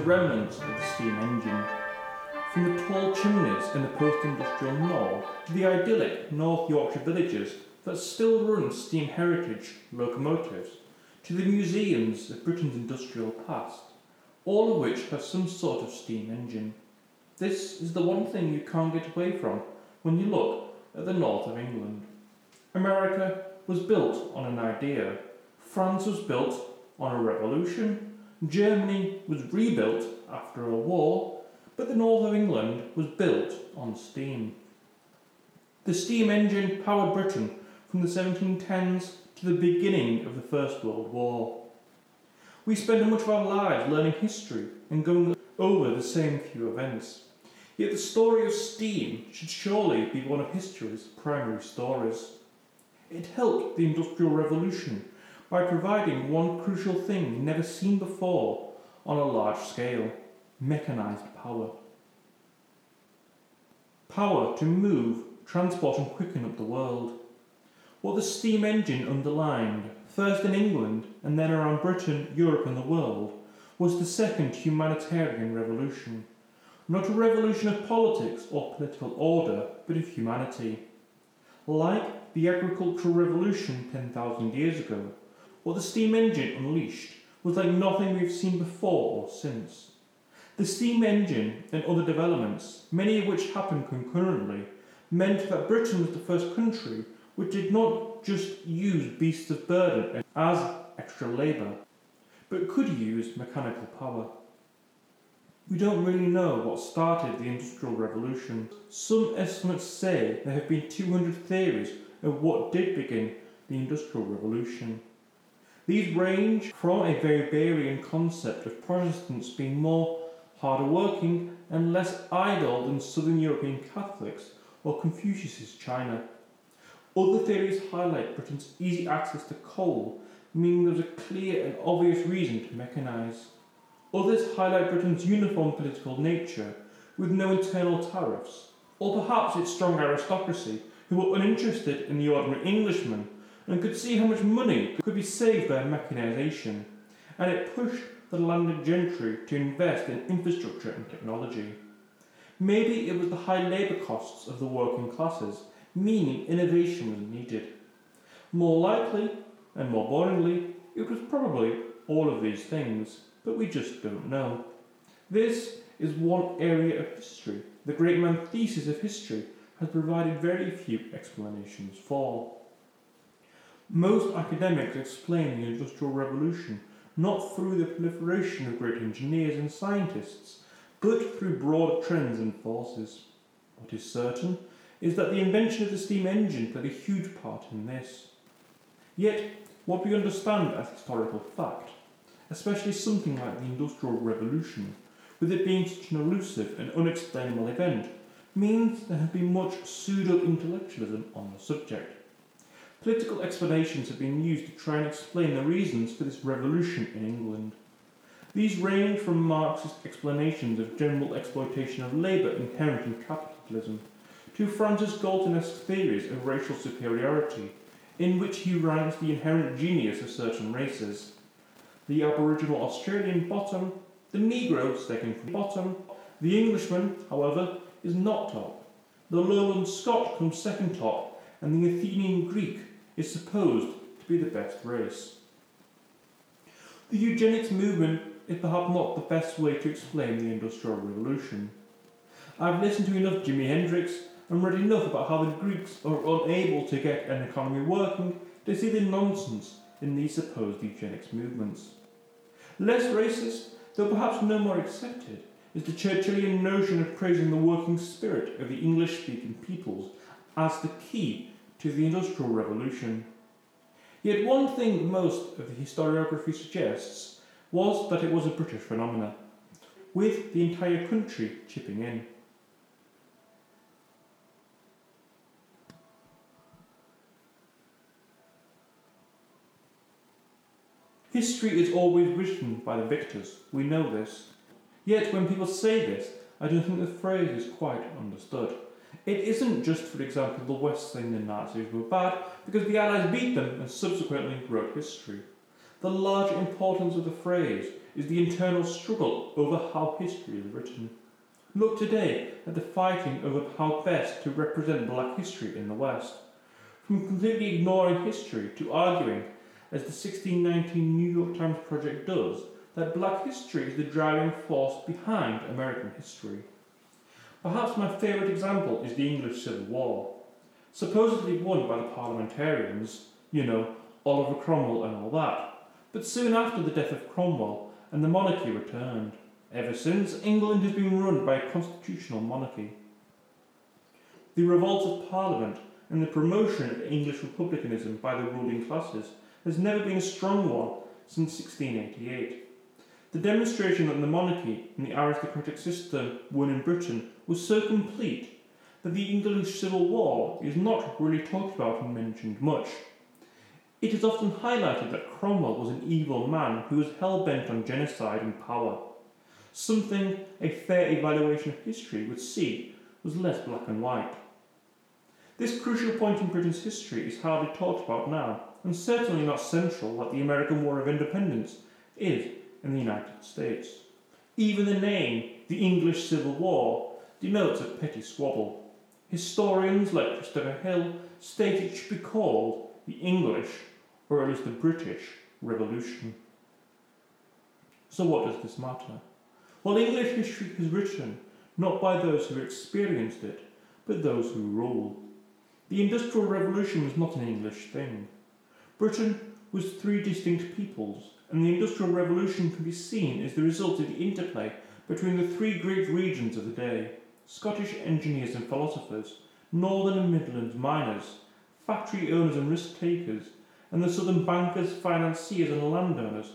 remnants of the steam engine. From the tall chimneys in the post-industrial north to the idyllic North Yorkshire villages that still run steam heritage locomotives, to the museums of Britain's industrial past, all of which have some sort of steam engine. This is the one thing you can't get away from when you look at the north of England. America was built on an idea. France was built on a revolution. Germany was rebuilt after a war, but the north of England was built on steam. The steam engine powered Britain from the 1710s to the beginning of the First World War. We spend much of our lives learning history and going over the same few events. Yet the story of steam should surely be one of history's primary stories. It helped the Industrial Revolution by providing one crucial thing never seen before on a large scale mechanized power. Power to move, transport, and quicken up the world. What the steam engine underlined, first in England and then around Britain, Europe, and the world, was the second humanitarian revolution. Not a revolution of politics or political order, but of humanity. Like the agricultural revolution 10,000 years ago, what the steam engine unleashed was like nothing we've seen before or since. The steam engine and other developments, many of which happened concurrently, meant that Britain was the first country which did not just use beasts of burden as extra labour, but could use mechanical power. We don't really know what started the Industrial Revolution. Some estimates say there have been 200 theories of what did begin the Industrial Revolution. These range from a very Weberian concept of Protestants being more harder working and less idle than Southern European Catholics or Confucius's China. Other theories highlight Britain's easy access to coal, meaning there was a clear and obvious reason to mechanise. Others highlight Britain's uniform political nature, with no internal tariffs, or perhaps its strong aristocracy, who were uninterested in the ordinary Englishman and could see how much money could be saved by mechanisation, and it pushed the landed gentry to invest in infrastructure and technology. Maybe it was the high labour costs of the working classes, meaning innovation was needed. More likely, and more boringly, it was probably all of these things, but we just don't know. This is one area of history the great man thesis of history has provided very few explanations for. Most academics explain the Industrial Revolution not through the proliferation of great engineers and scientists, but through broad trends and forces. What is certain is that the invention of the steam engine played a huge part in this. Yet, what we understand as historical fact, especially something like the Industrial Revolution, with it being such an elusive and unexplainable event, means there has been much pseudo intellectualism on the subject. Political explanations have been used to try and explain the reasons for this revolution in England. These range from Marxist explanations of general exploitation of labour inherent in capitalism to Francis Galton-esque theories of racial superiority, in which he ranks the inherent genius of certain races. The Aboriginal Australian bottom, the Negro second from bottom, the Englishman, however, is not top. The Lowland Scot comes second top, and the Athenian Greek is supposed to be the best race. The eugenics movement is perhaps not the best way to explain the Industrial Revolution. I've listened to enough Jimi Hendrix and read enough about how the Greeks are unable to get an economy working to see the nonsense in these supposed eugenics movements. Less racist, though perhaps no more accepted, is the Churchillian notion of praising the working spirit of the English speaking peoples as the key to the Industrial Revolution. Yet one thing most of the historiography suggests was that it was a British phenomenon, with the entire country chipping in. History is always written by the victors, we know this. Yet when people say this, I don't think the phrase is quite understood. It isn't just, for example, the West saying the Nazis were bad, because the Allies beat them and subsequently wrote history. the larger importance of the phrase is the internal struggle over how history is written. Look today at the fighting over how best to represent black history in the West. From completely ignoring history to arguing, as the 1619 New York Times project does, that black history is the driving force behind American history. Perhaps my favourite example is the English Civil War. Supposedly won by the parliamentarians, you know, Oliver Cromwell and all that, but soon after the death of Cromwell and the monarchy returned. Ever since, England has been run by a constitutional monarchy. The revolt of Parliament and the promotion of English republicanism by the ruling classes has never been a strong one since 1688. The demonstration that the monarchy and the aristocratic system won in Britain was so complete that the English Civil War is not really talked about and mentioned much. It is often highlighted that Cromwell was an evil man who was hell bent on genocide and power, something a fair evaluation of history would see was less black and white. This crucial point in Britain's history is hardly talked about now, and certainly not central like the American War of Independence is in the United States. Even the name, the English Civil War, denotes a petty squabble. Historians like Christopher Hill state it should be called the English, or at least the British, Revolution. So, what does this matter? Well, English history is written not by those who experienced it, but those who rule. The Industrial Revolution was not an English thing. Britain was three distinct peoples, and the Industrial Revolution can be seen as the result of the interplay between the three great regions of the day Scottish engineers and philosophers, Northern and Midlands miners, factory owners and risk takers, and the Southern bankers, financiers, and landowners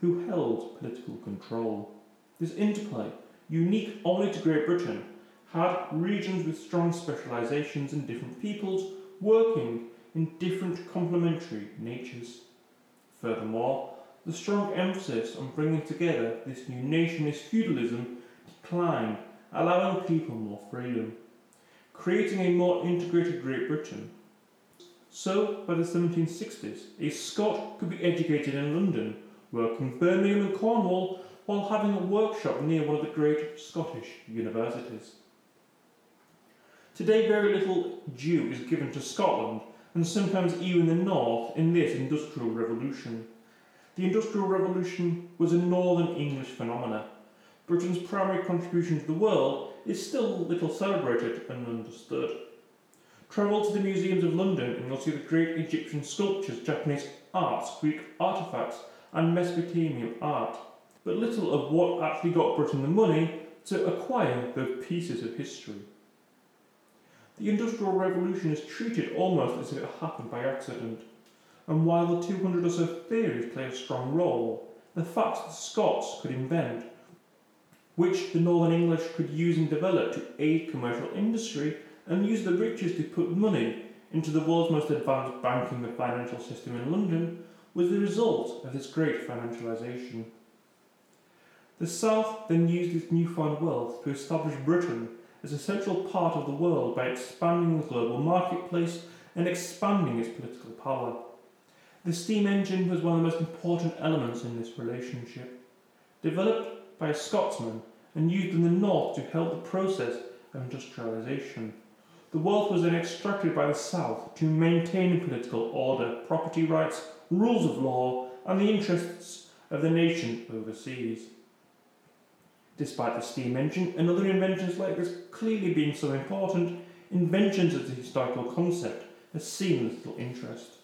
who held political control. This interplay, unique only to Great Britain, had regions with strong specialisations and different peoples working in different complementary natures. Furthermore, the strong emphasis on bringing together this new nationalist feudalism declined, allowing people more freedom, creating a more integrated Great Britain. So, by the 1760s, a Scot could be educated in London, working in Birmingham and Cornwall, while having a workshop near one of the great Scottish universities. Today, very little due is given to Scotland, and sometimes even the North, in this industrial revolution. The Industrial Revolution was a Northern English phenomenon. Britain's primary contribution to the world is still little celebrated and understood. Travel to the museums of London and you'll see the great Egyptian sculptures, Japanese arts, Greek artifacts, and Mesopotamian art, but little of what actually got Britain the money to acquire those pieces of history. The Industrial Revolution is treated almost as if it happened by accident and while the 200 or so theories play a strong role, the fact that the Scots could invent, which the Northern English could use and develop to aid commercial industry and use the riches to put money into the world's most advanced banking and financial system in London, was the result of this great financialisation. The South then used this newfound wealth to establish Britain as a central part of the world by expanding the global marketplace and expanding its political power. The steam engine was one of the most important elements in this relationship. Developed by a Scotsman and used in the north to help the process of industrialisation, the wealth was then extracted by the south to maintain political order, property rights, rules of law, and the interests of the nation overseas. Despite the steam engine and other inventions like this clearly being so important, inventions as a historical concept have seen little interest.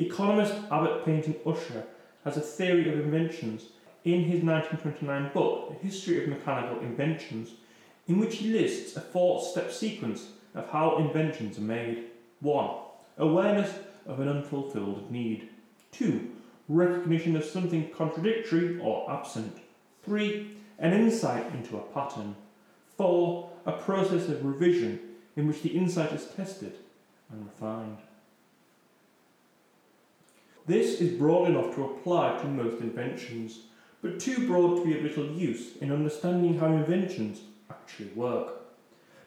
Economist Abbott Payson Usher has a theory of inventions in his 1929 book, A History of Mechanical Inventions, in which he lists a four step sequence of how inventions are made. 1. Awareness of an unfulfilled need. 2. Recognition of something contradictory or absent. 3. An insight into a pattern. 4. A process of revision in which the insight is tested and refined. This is broad enough to apply to most inventions, but too broad to be of little use in understanding how inventions actually work.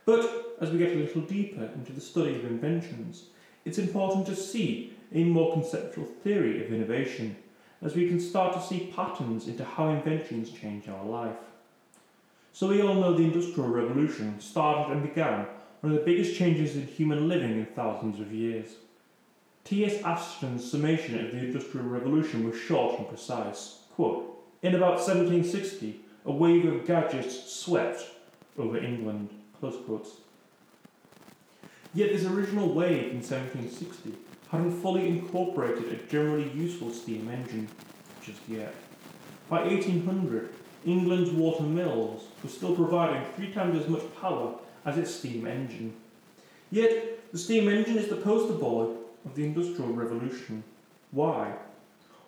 But as we get a little deeper into the study of inventions, it's important to see a more conceptual theory of innovation, as we can start to see patterns into how inventions change our life. So we all know the Industrial Revolution started and began one of the biggest changes in human living in thousands of years. T.S. Ashton's summation of the Industrial Revolution was short and precise. Quote, in about 1760, a wave of gadgets swept over England. Yet this original wave in 1760 hadn't fully incorporated a generally useful steam engine just yet. By 1800, England's water mills were still providing three times as much power as its steam engine. Yet, the steam engine is the poster boy of the Industrial Revolution. Why?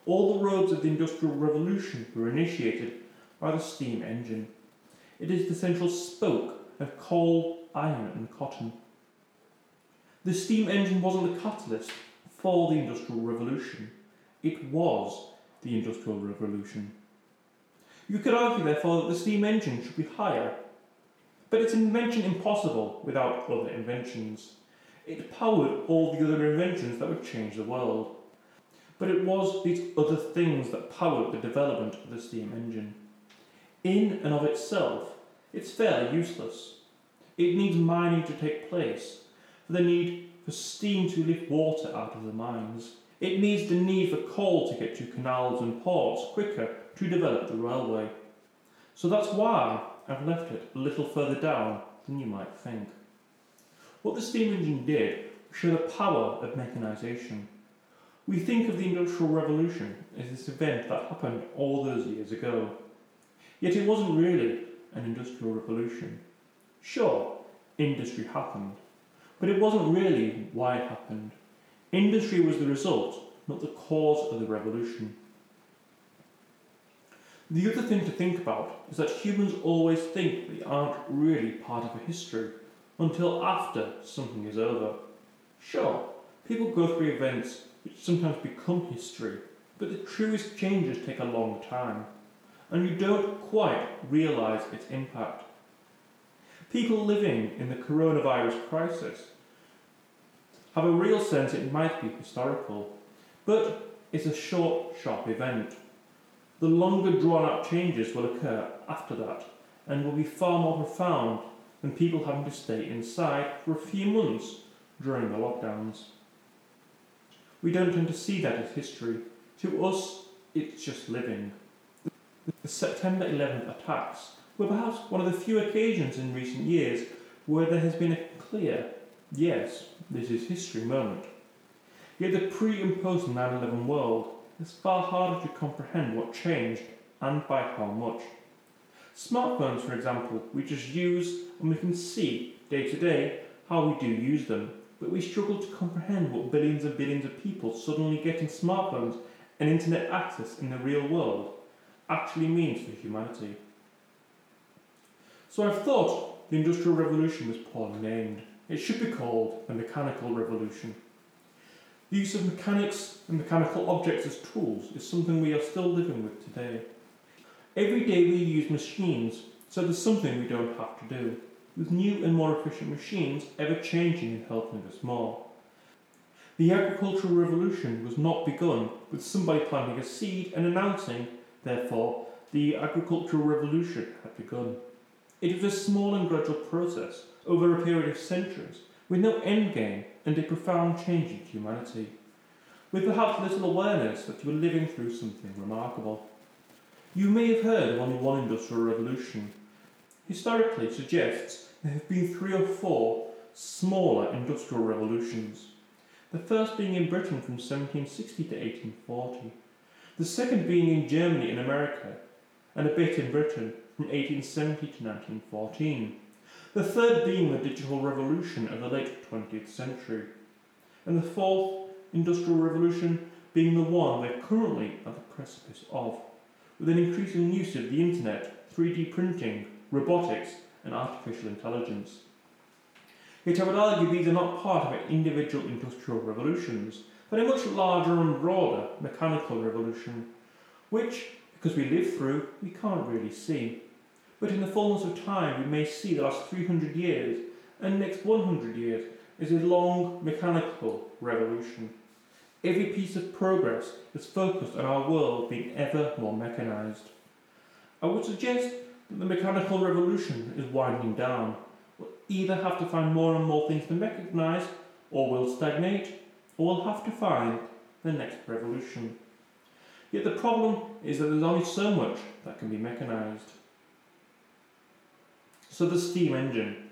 All the roads of the Industrial Revolution were initiated by the steam engine. It is the central spoke of coal, iron, and cotton. The steam engine wasn't the catalyst for the Industrial Revolution, it was the Industrial Revolution. You could argue, therefore, that the steam engine should be higher, but its an invention impossible without other inventions. It powered all the other inventions that would change the world. But it was these other things that powered the development of the steam engine. In and of itself, it's fairly useless. It needs mining to take place, for the need for steam to lift water out of the mines. It needs the need for coal to get to canals and ports quicker to develop the railway. So that's why I've left it a little further down than you might think. What the steam engine did showed the power of mechanisation. We think of the Industrial Revolution as this event that happened all those years ago. Yet it wasn't really an industrial revolution. Sure, industry happened, but it wasn't really why it happened. Industry was the result, not the cause of the revolution. The other thing to think about is that humans always think they aren't really part of a history until after something is over. Sure, people go through events which sometimes become history, but the truest changes take a long time, and you don't quite realise its impact. People living in the coronavirus crisis have a real sense it might be historical, but it's a short, sharp event. The longer drawn out changes will occur after that and will be far more profound than people having to stay inside for a few months during the lockdowns. We don't tend to see that as history. To us, it's just living. The September 11th attacks were perhaps one of the few occasions in recent years where there has been a clear, yes, this is history moment. Yet the pre and post 9 11 world is far harder to comprehend what changed and by how much. Smartphones, for example, we just use and we can see day to day how we do use them, but we struggle to comprehend what billions and billions of people suddenly getting smartphones and internet access in the real world actually means for humanity. So I've thought the Industrial Revolution was poorly named. It should be called the Mechanical Revolution. The use of mechanics and mechanical objects as tools is something we are still living with today. Every day we use machines, so there's something we don't have to do, with new and more efficient machines ever changing and helping us more. The agricultural revolution was not begun with somebody planting a seed and announcing, therefore, the agricultural revolution had begun. It was a small and gradual process over a period of centuries with no end game and a profound change in humanity, with perhaps little awareness that you were living through something remarkable. You may have heard of only one industrial revolution. Historically, it suggests there have been three or four smaller industrial revolutions. The first being in Britain from 1760 to 1840, the second being in Germany and America, and a bit in Britain from 1870 to 1914 the third being the digital revolution of the late 20th century, and the fourth industrial revolution being the one we're currently at the precipice of, with an increasing use of the internet, 3D printing, robotics, and artificial intelligence. Yet I would argue these are not part of individual industrial revolutions, but a much larger and broader mechanical revolution, which, because we live through, we can't really see. But in the fullness of time, we may see the last 300 years and next 100 years is a long mechanical revolution. Every piece of progress is focused on our world being ever more mechanised. I would suggest that the mechanical revolution is winding down. We'll either have to find more and more things to mechanise, or we'll stagnate, or we'll have to find the next revolution. Yet the problem is that there's only so much that can be mechanised. So the steam engine.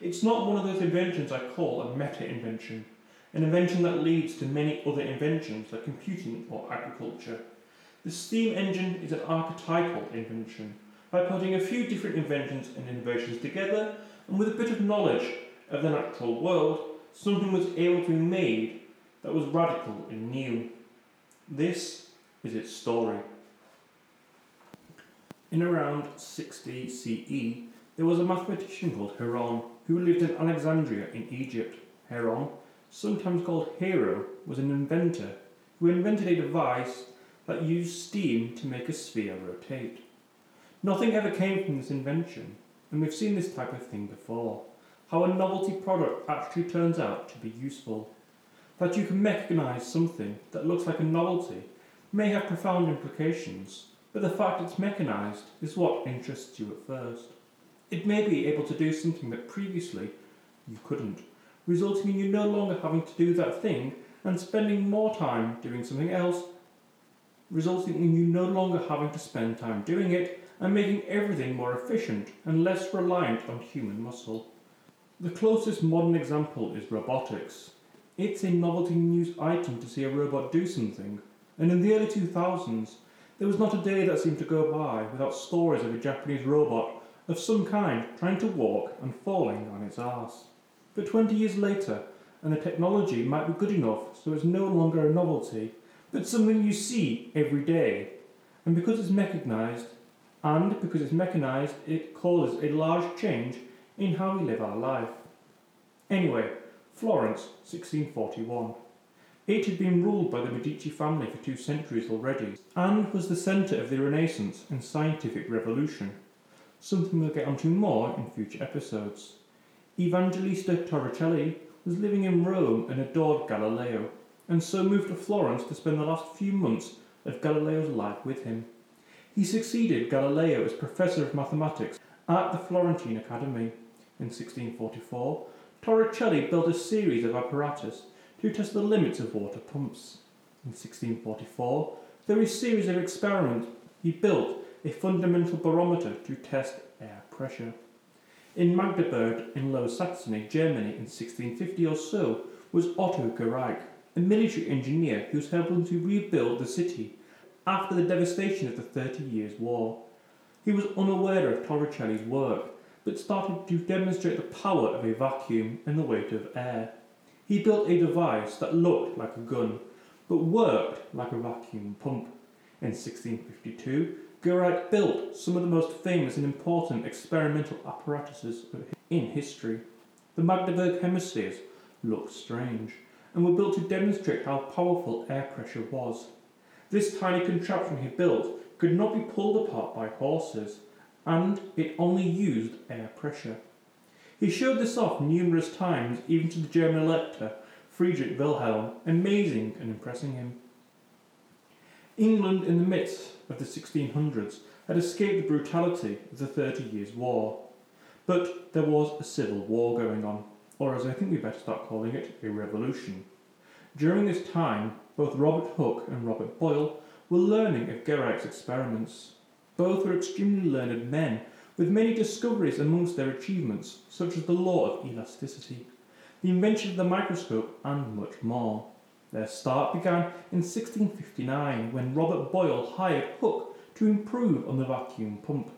It's not one of those inventions I call a meta invention, an invention that leads to many other inventions like computing or agriculture. The steam engine is an archetypal invention by putting a few different inventions and innovations together and with a bit of knowledge of the natural world, something was able to be made that was radical and new. This is its story. In around 60 CE, there was a mathematician called Heron who lived in Alexandria in Egypt. Heron, sometimes called Hero, was an inventor who invented a device that used steam to make a sphere rotate. Nothing ever came from this invention, and we've seen this type of thing before how a novelty product actually turns out to be useful. That you can mechanize something that looks like a novelty may have profound implications, but the fact it's mechanized is what interests you at first. It may be able to do something that previously you couldn't, resulting in you no longer having to do that thing and spending more time doing something else, resulting in you no longer having to spend time doing it and making everything more efficient and less reliant on human muscle. The closest modern example is robotics. It's a novelty news item to see a robot do something, and in the early 2000s, there was not a day that seemed to go by without stories of a Japanese robot of some kind trying to walk and falling on its arse. But 20 years later, and the technology might be good enough so it's no longer a novelty, but something you see every day. And because it's mechanized, and because it's mechanized, it causes a large change in how we live our life. Anyway, Florence, 1641. It had been ruled by the Medici family for two centuries already, and was the centre of the Renaissance and scientific revolution, something we'll get onto more in future episodes. Evangelista Torricelli was living in Rome and adored Galileo, and so moved to Florence to spend the last few months of Galileo's life with him. He succeeded Galileo as professor of mathematics at the Florentine Academy. In 1644, Torricelli built a series of apparatus to test the limits of water pumps. In 1644, through a series of experiments, he built a fundamental barometer to test air pressure. In Magdeburg, in Lower Saxony, Germany, in 1650 or so, was Otto Guericke, a military engineer who was helping to rebuild the city after the devastation of the Thirty Years' War. He was unaware of Torricelli's work, but started to demonstrate the power of a vacuum and the weight of air. He built a device that looked like a gun, but worked like a vacuum pump. In 1652, Guericke built some of the most famous and important experimental apparatuses in history. The Magdeburg hemispheres looked strange and were built to demonstrate how powerful air pressure was. This tiny contraption he built could not be pulled apart by horses, and it only used air pressure. He showed this off numerous times, even to the German elector, Friedrich Wilhelm, amazing and impressing him. England, in the midst of the 1600s, had escaped the brutality of the Thirty Years' War. But there was a civil war going on, or as I think we better start calling it, a revolution. During this time, both Robert Hooke and Robert Boyle were learning of Guericke's experiments. Both were extremely learned men with many discoveries amongst their achievements, such as the law of elasticity, the invention of the microscope, and much more. Their start began in 1659 when Robert Boyle hired Hooke to improve on the vacuum pump.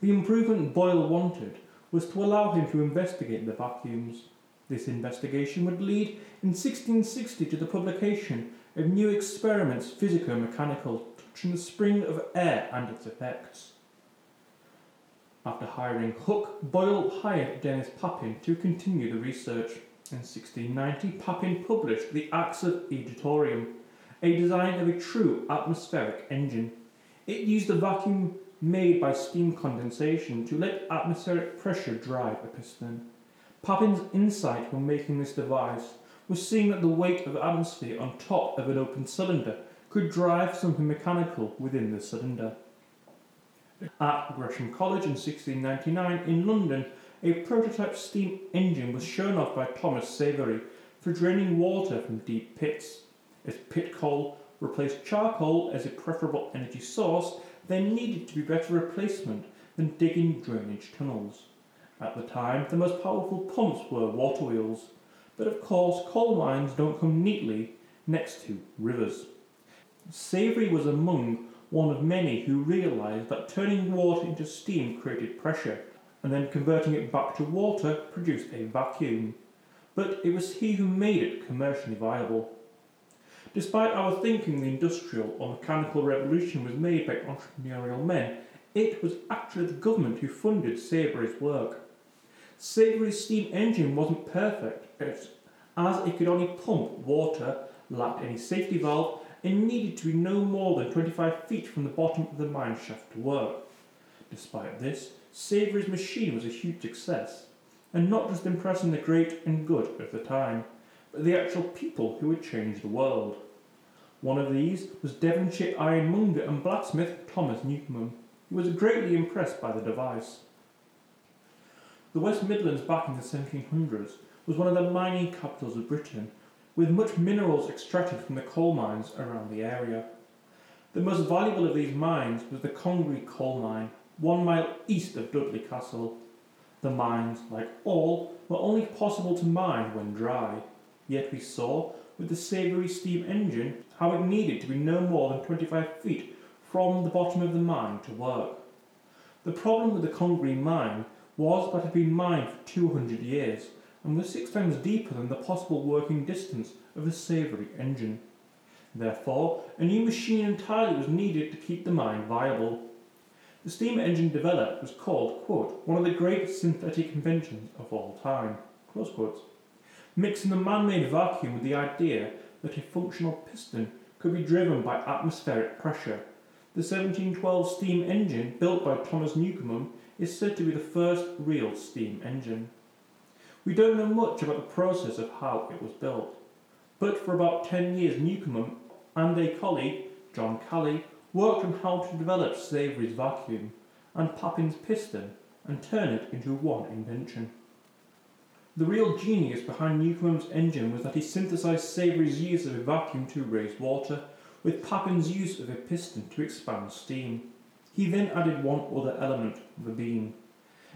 The improvement Boyle wanted was to allow him to investigate the vacuums. This investigation would lead in 1660 to the publication of new experiments physico-mechanical touching the spring of air and its effects. After hiring Hooke, Boyle hired Denis Papin to continue the research. In 1690, Papin published the Acta Eruditorum, a design of a true atmospheric engine. It used a vacuum made by steam condensation to let atmospheric pressure drive a piston. Papin's insight when making this device was seeing that the weight of atmosphere on top of an open cylinder could drive something mechanical within the cylinder. At Gresham College in 1699 in London, a prototype steam engine was shown off by Thomas Savery for draining water from deep pits. As pit coal replaced charcoal as a preferable energy source, there needed to be better replacement than digging drainage tunnels. At the time, the most powerful pumps were water wheels, but of course, coal mines don't come neatly next to rivers. Savery was among one of many who realised that turning water into steam created pressure, and then converting it back to water produced a vacuum. But it was he who made it commercially viable. Despite our thinking the industrial or mechanical revolution was made by entrepreneurial men, it was actually the government who funded Savery's work. Savery's steam engine wasn't perfect, as it could only pump water, lacked any safety valve, and needed to be no more than 25 feet from the bottom of the mine shaft to work. Despite this, Savery's machine was a huge success, and not just impressing the great and good of the time, but the actual people who would change the world. One of these was Devonshire ironmonger and blacksmith Thomas Newcomen, who was greatly impressed by the device. The West Midlands back in the 1700s was one of the mining capitals of Britain with much minerals extracted from the coal mines around the area. The most valuable of these mines was the Coneygree coal mine, one mile east of Dudley Castle. The mines, like all, were only possible to mine when dry, yet we saw, with the Savery steam engine, how it needed to be no more than 25 feet from the bottom of the mine to work. The problem with the Coneygree mine was that it had been mined for 200 years and was six times deeper than the possible working distance of the Savery engine. Therefore, a new machine entirely was needed to keep the mine viable. The steam engine developed was called, quote, one of the great synthetic inventions of all time, close quotes, mixing the man-made vacuum with the idea that a functional piston could be driven by atmospheric pressure. The 1712 steam engine, built by Thomas Newcomen, is said to be the first real steam engine. We don't know much about the process of how it was built, but for about 10 years Newcomen and a colleague, John Calley, worked on how to develop Savery's vacuum and Papin's piston and turn it into one invention. The real genius behind Newcomen's engine was that he synthesized Savery's use of a vacuum to raise water with Papin's use of a piston to expand steam. He then added one other element, the beam.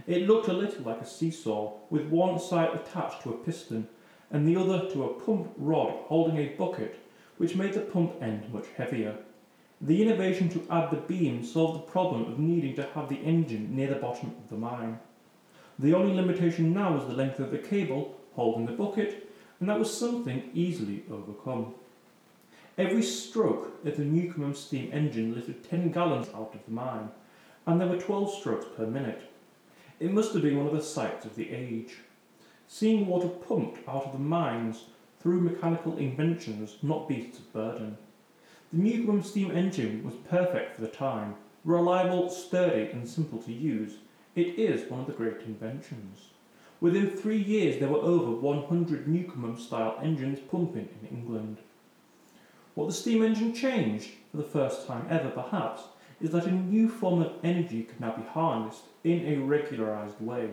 It looked a little like a seesaw, with one side attached to a piston and the other to a pump rod holding a bucket, which made the pump end much heavier. The innovation to add the beam solved the problem of needing to have the engine near the bottom of the mine. The only limitation now was the length of the cable holding the bucket, and that was something easily overcome. Every stroke of the Newcomen steam engine lifted 10 gallons out of the mine, and there were 12 strokes per minute. It must have been one of the sights of the age. Seeing water pumped out of the mines through mechanical inventions, not beasts of burden. The Newcomen steam engine was perfect for the time, reliable, sturdy, and simple to use. It is one of the great inventions. Within three years, there were over 100 Newcomen style engines pumping in England. What the steam engine changed, for the first time ever perhaps, is that a new form of energy could now be harnessed in a regularized way.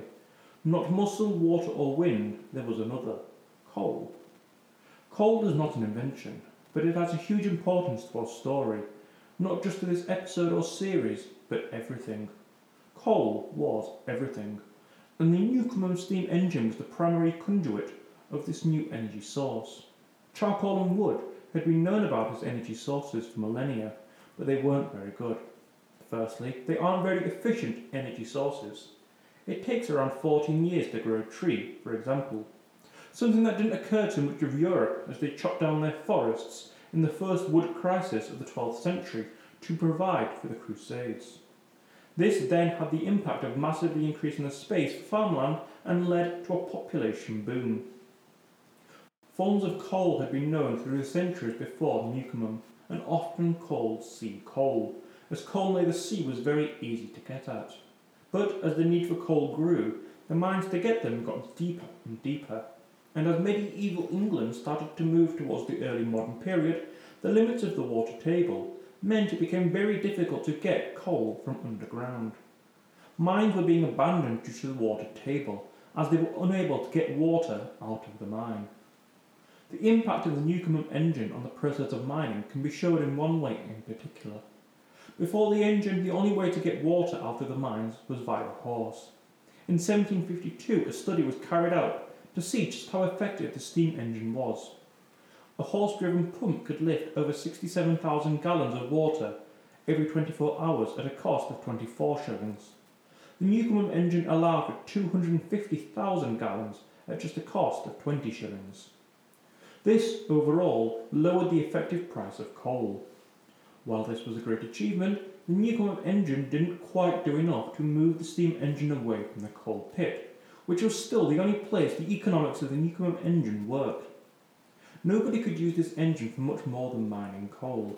Not muscle, water, or wind, there was another coal. Coal is not an invention, but it has a huge importance to our story, not just to this episode or series, but everything. Coal was everything, and the Newcomen steam engine was the primary conduit of this new energy source. Charcoal and wood had been known about as energy sources for millennia, but they weren't very good. Firstly, they aren't very efficient energy sources. It takes around 14 years to grow a tree, for example. Something that didn't occur to much of Europe as they chopped down their forests in the first wood crisis of the 12th century to provide for the Crusades. This then had the impact of massively increasing the space for farmland and led to a population boom. Forms of coal had been known through the centuries before Newcomen and often called sea coal, as coal near the sea was very easy to get at. But as the need for coal grew, the mines to get them got deeper and deeper. And as medieval England started to move towards the early modern period, the limits of the water table meant it became very difficult to get coal from underground. Mines were being abandoned due to the water table, as they were unable to get water out of the mine. The impact of the Newcomen engine on the process of mining can be shown in one way in particular. Before the engine, the only way to get water out of the mines was via a horse. In 1752, a study was carried out to see just how effective the steam engine was. A horse driven pump could lift over 67,000 gallons of water every 24 hours at a cost of 24 shillings. The Newcomen engine allowed for 250,000 gallons at just a cost of 20 shillings. This, overall, lowered the effective price of coal. While this was a great achievement, the Newcomen engine didn't quite do enough to move the steam engine away from the coal pit, which was still the only place the economics of the Newcomen engine worked. Nobody could use this engine for much more than mining coal.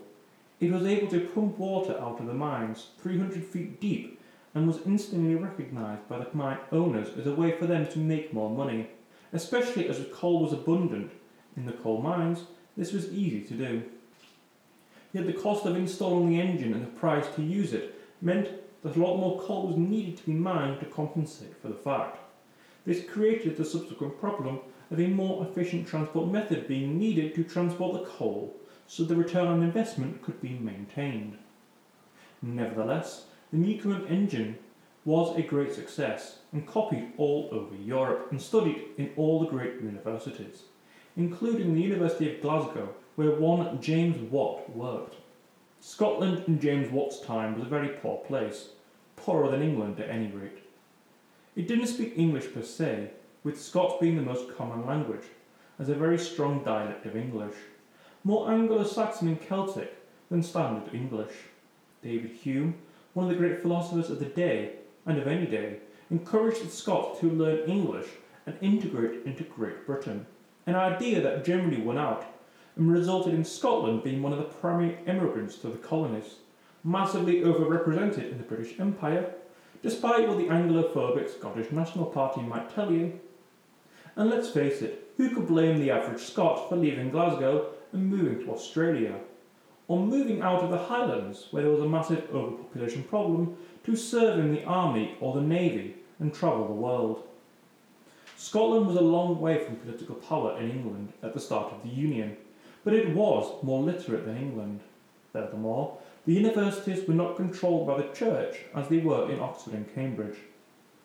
It was able to pump water out of the mines 300 feet deep and was instantly recognised by the mine owners as a way for them to make more money. Especially as the coal was abundant in the coal mines, this was easy to do. Yet the cost of installing the engine and the price to use it meant that a lot more coal was needed to be mined to compensate for the fact. This created the subsequent problem of a more efficient transport method being needed to transport the coal so the return on investment could be maintained. Nevertheless, the Newcomen engine was a great success and copied all over Europe and studied in all the great universities, including the University of Glasgow, where one James Watt worked. Scotland in James Watt's time was a very poor place, poorer than England at any rate. It didn't speak English per se, with Scots being the most common language, as a very strong dialect of English, more Anglo Saxon and Celtic than Standard English. David Hume, one of the great philosophers of the day, and of any day, encouraged the Scots to learn English and integrate into Great Britain, an idea that generally won out and resulted in Scotland being one of the primary immigrants to the colonies, massively overrepresented in the British Empire, despite what the Anglophobic Scottish National Party might tell you. And let's face it, who could blame the average Scot for leaving Glasgow and moving to Australia? Or moving out of the Highlands, where there was a massive overpopulation problem, to serve in the army or the navy and travel the world. Scotland was a long way from political power in England at the start of the Union, but it was more literate than England. Furthermore, the universities were not controlled by the church as they were in Oxford and Cambridge.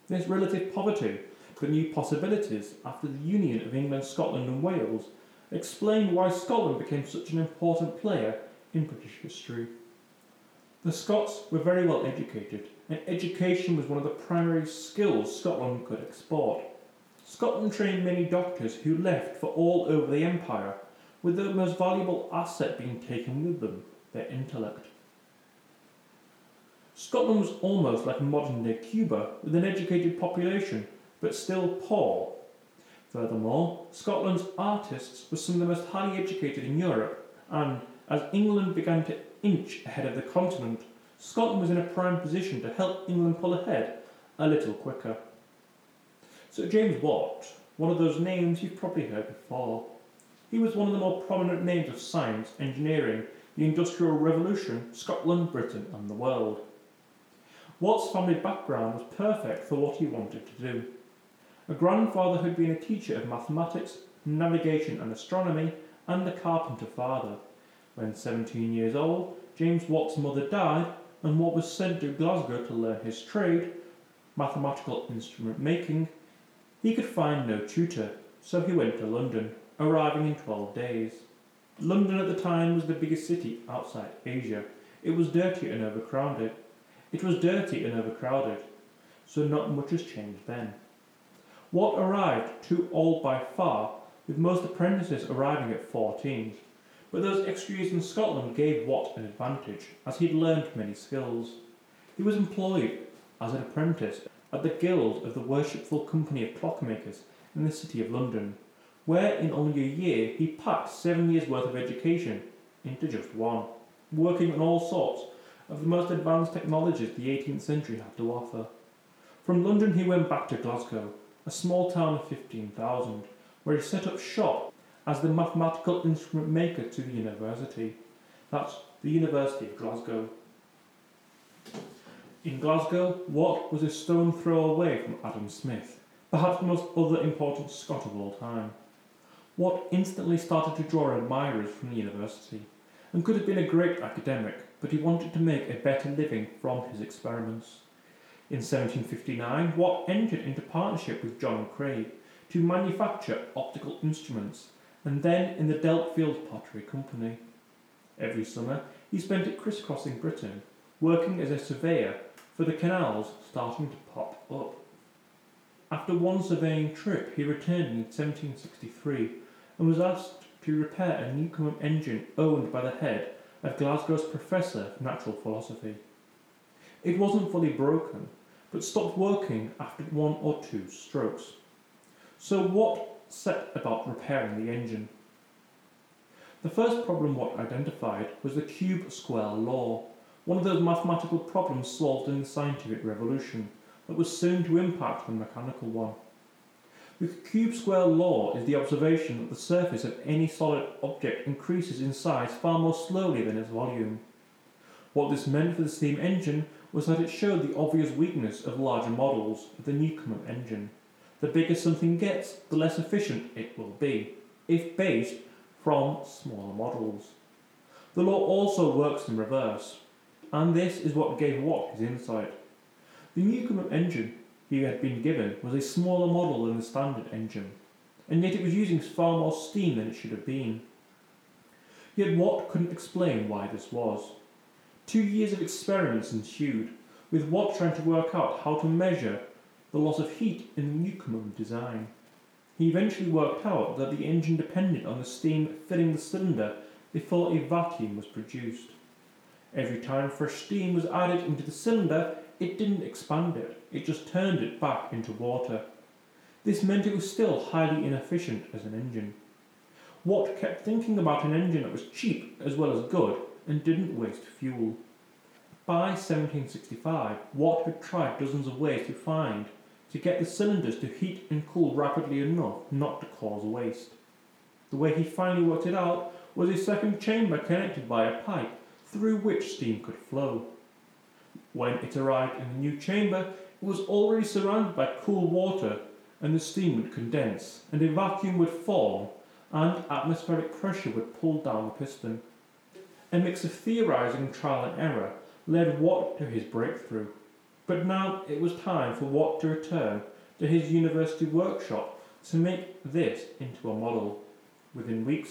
This relative poverty but new possibilities after the union of England, Scotland, and Wales explain why Scotland became such an important player in British history. The Scots were very well educated, and education was one of the primary skills Scotland could export. Scotland trained many doctors who left for all over the empire, with the most valuable asset being taken with them their intellect. Scotland was almost like a modern day Cuba, with an educated population, but still poor. Furthermore, Scotland's artists were some of the most highly educated in Europe, and as England began to inch ahead of the continent, Scotland was in a prime position to help England pull ahead a little quicker. So, James Watt, one of those names you've probably heard before. He was one of the more prominent names of science, engineering, the Industrial Revolution, Scotland, Britain, and the world. Watt's family background was perfect for what he wanted to do. A grandfather who had been a teacher of mathematics, navigation, and astronomy, and a carpenter father. When 17 years old, James Watt's mother died, and Watt was sent to Glasgow to learn his trade, mathematical instrument making. He could find no tutor, so he went to London, arriving in 12 days. London at the time was the biggest city outside Asia. It was dirty and overcrowded. It was dirty and overcrowded, so not much has changed then. Watt arrived too old by far, with most apprentices arriving at 14. But those extra in Scotland gave Watt an advantage, as he'd learned many skills. He was employed as an apprentice at the Guild of the Worshipful Company of Clockmakers in the City of London, where in only a year he packed seven years' worth of education into just one, working on all sorts of the most advanced technologies the 18th century had to offer. From London he went back to Glasgow, a small town of 15,000, where he set up shop as the mathematical instrument maker to the university. That's the University of Glasgow. In Glasgow, Watt was a stone throw away from Adam Smith, perhaps the most other important Scot of all time. Watt instantly started to draw admirers from the university and could have been a great academic, but he wanted to make a better living from his experiments. In 1759, Watt entered into partnership with John Craig to manufacture optical instruments, and then in the Delftfield Pottery Company. Every summer, he spent it crisscrossing Britain, working as a surveyor for the canals starting to pop up. After one surveying trip, he returned in 1763 and was asked to repair a Newcomen engine owned by the head of Glasgow's Professor of Natural Philosophy. It wasn't fully broken, but stopped working after one or two strokes. So Watt set about repairing the engine. The first problem Watt identified was the cube-square law, one of those mathematical problems solved in the scientific revolution that was soon to impact the mechanical one. The cube-square law is the observation that the surface of any solid object increases in size far more slowly than its volume. What this meant for the steam engine was that it showed the obvious weakness of larger models of the Newcomen engine. The bigger something gets, the less efficient it will be, if based from smaller models. The law also works in reverse, and this is what gave Watt his insight. The Newcomen engine he had been given was a smaller model than the standard engine, and yet it was using far more steam than it should have been. Yet Watt couldn't explain why this was. Two years of experiments ensued, with Watt trying to work out how to measure the loss of heat in the Newcomen design. He eventually worked out that the engine depended on the steam filling the cylinder before a vacuum was produced. Every time fresh steam was added into the cylinder, it didn't expand it, it just turned it back into water. This meant it was still highly inefficient as an engine. Watt kept thinking about an engine that was cheap as well as good and didn't waste fuel. By 1765, Watt had tried dozens of ways to find to get the cylinders to heat and cool rapidly enough not to cause waste. The way he finally worked it out was a second chamber connected by a pipe through which steam could flow. When it arrived in the new chamber, it was already surrounded by cool water, and the steam would condense, and a vacuum would form, and atmospheric pressure would pull down the piston. A mix of theorizing, trial, and error led Watt to his breakthrough. But now it was time for Watt to return to his university workshop to make this into a model. Within weeks,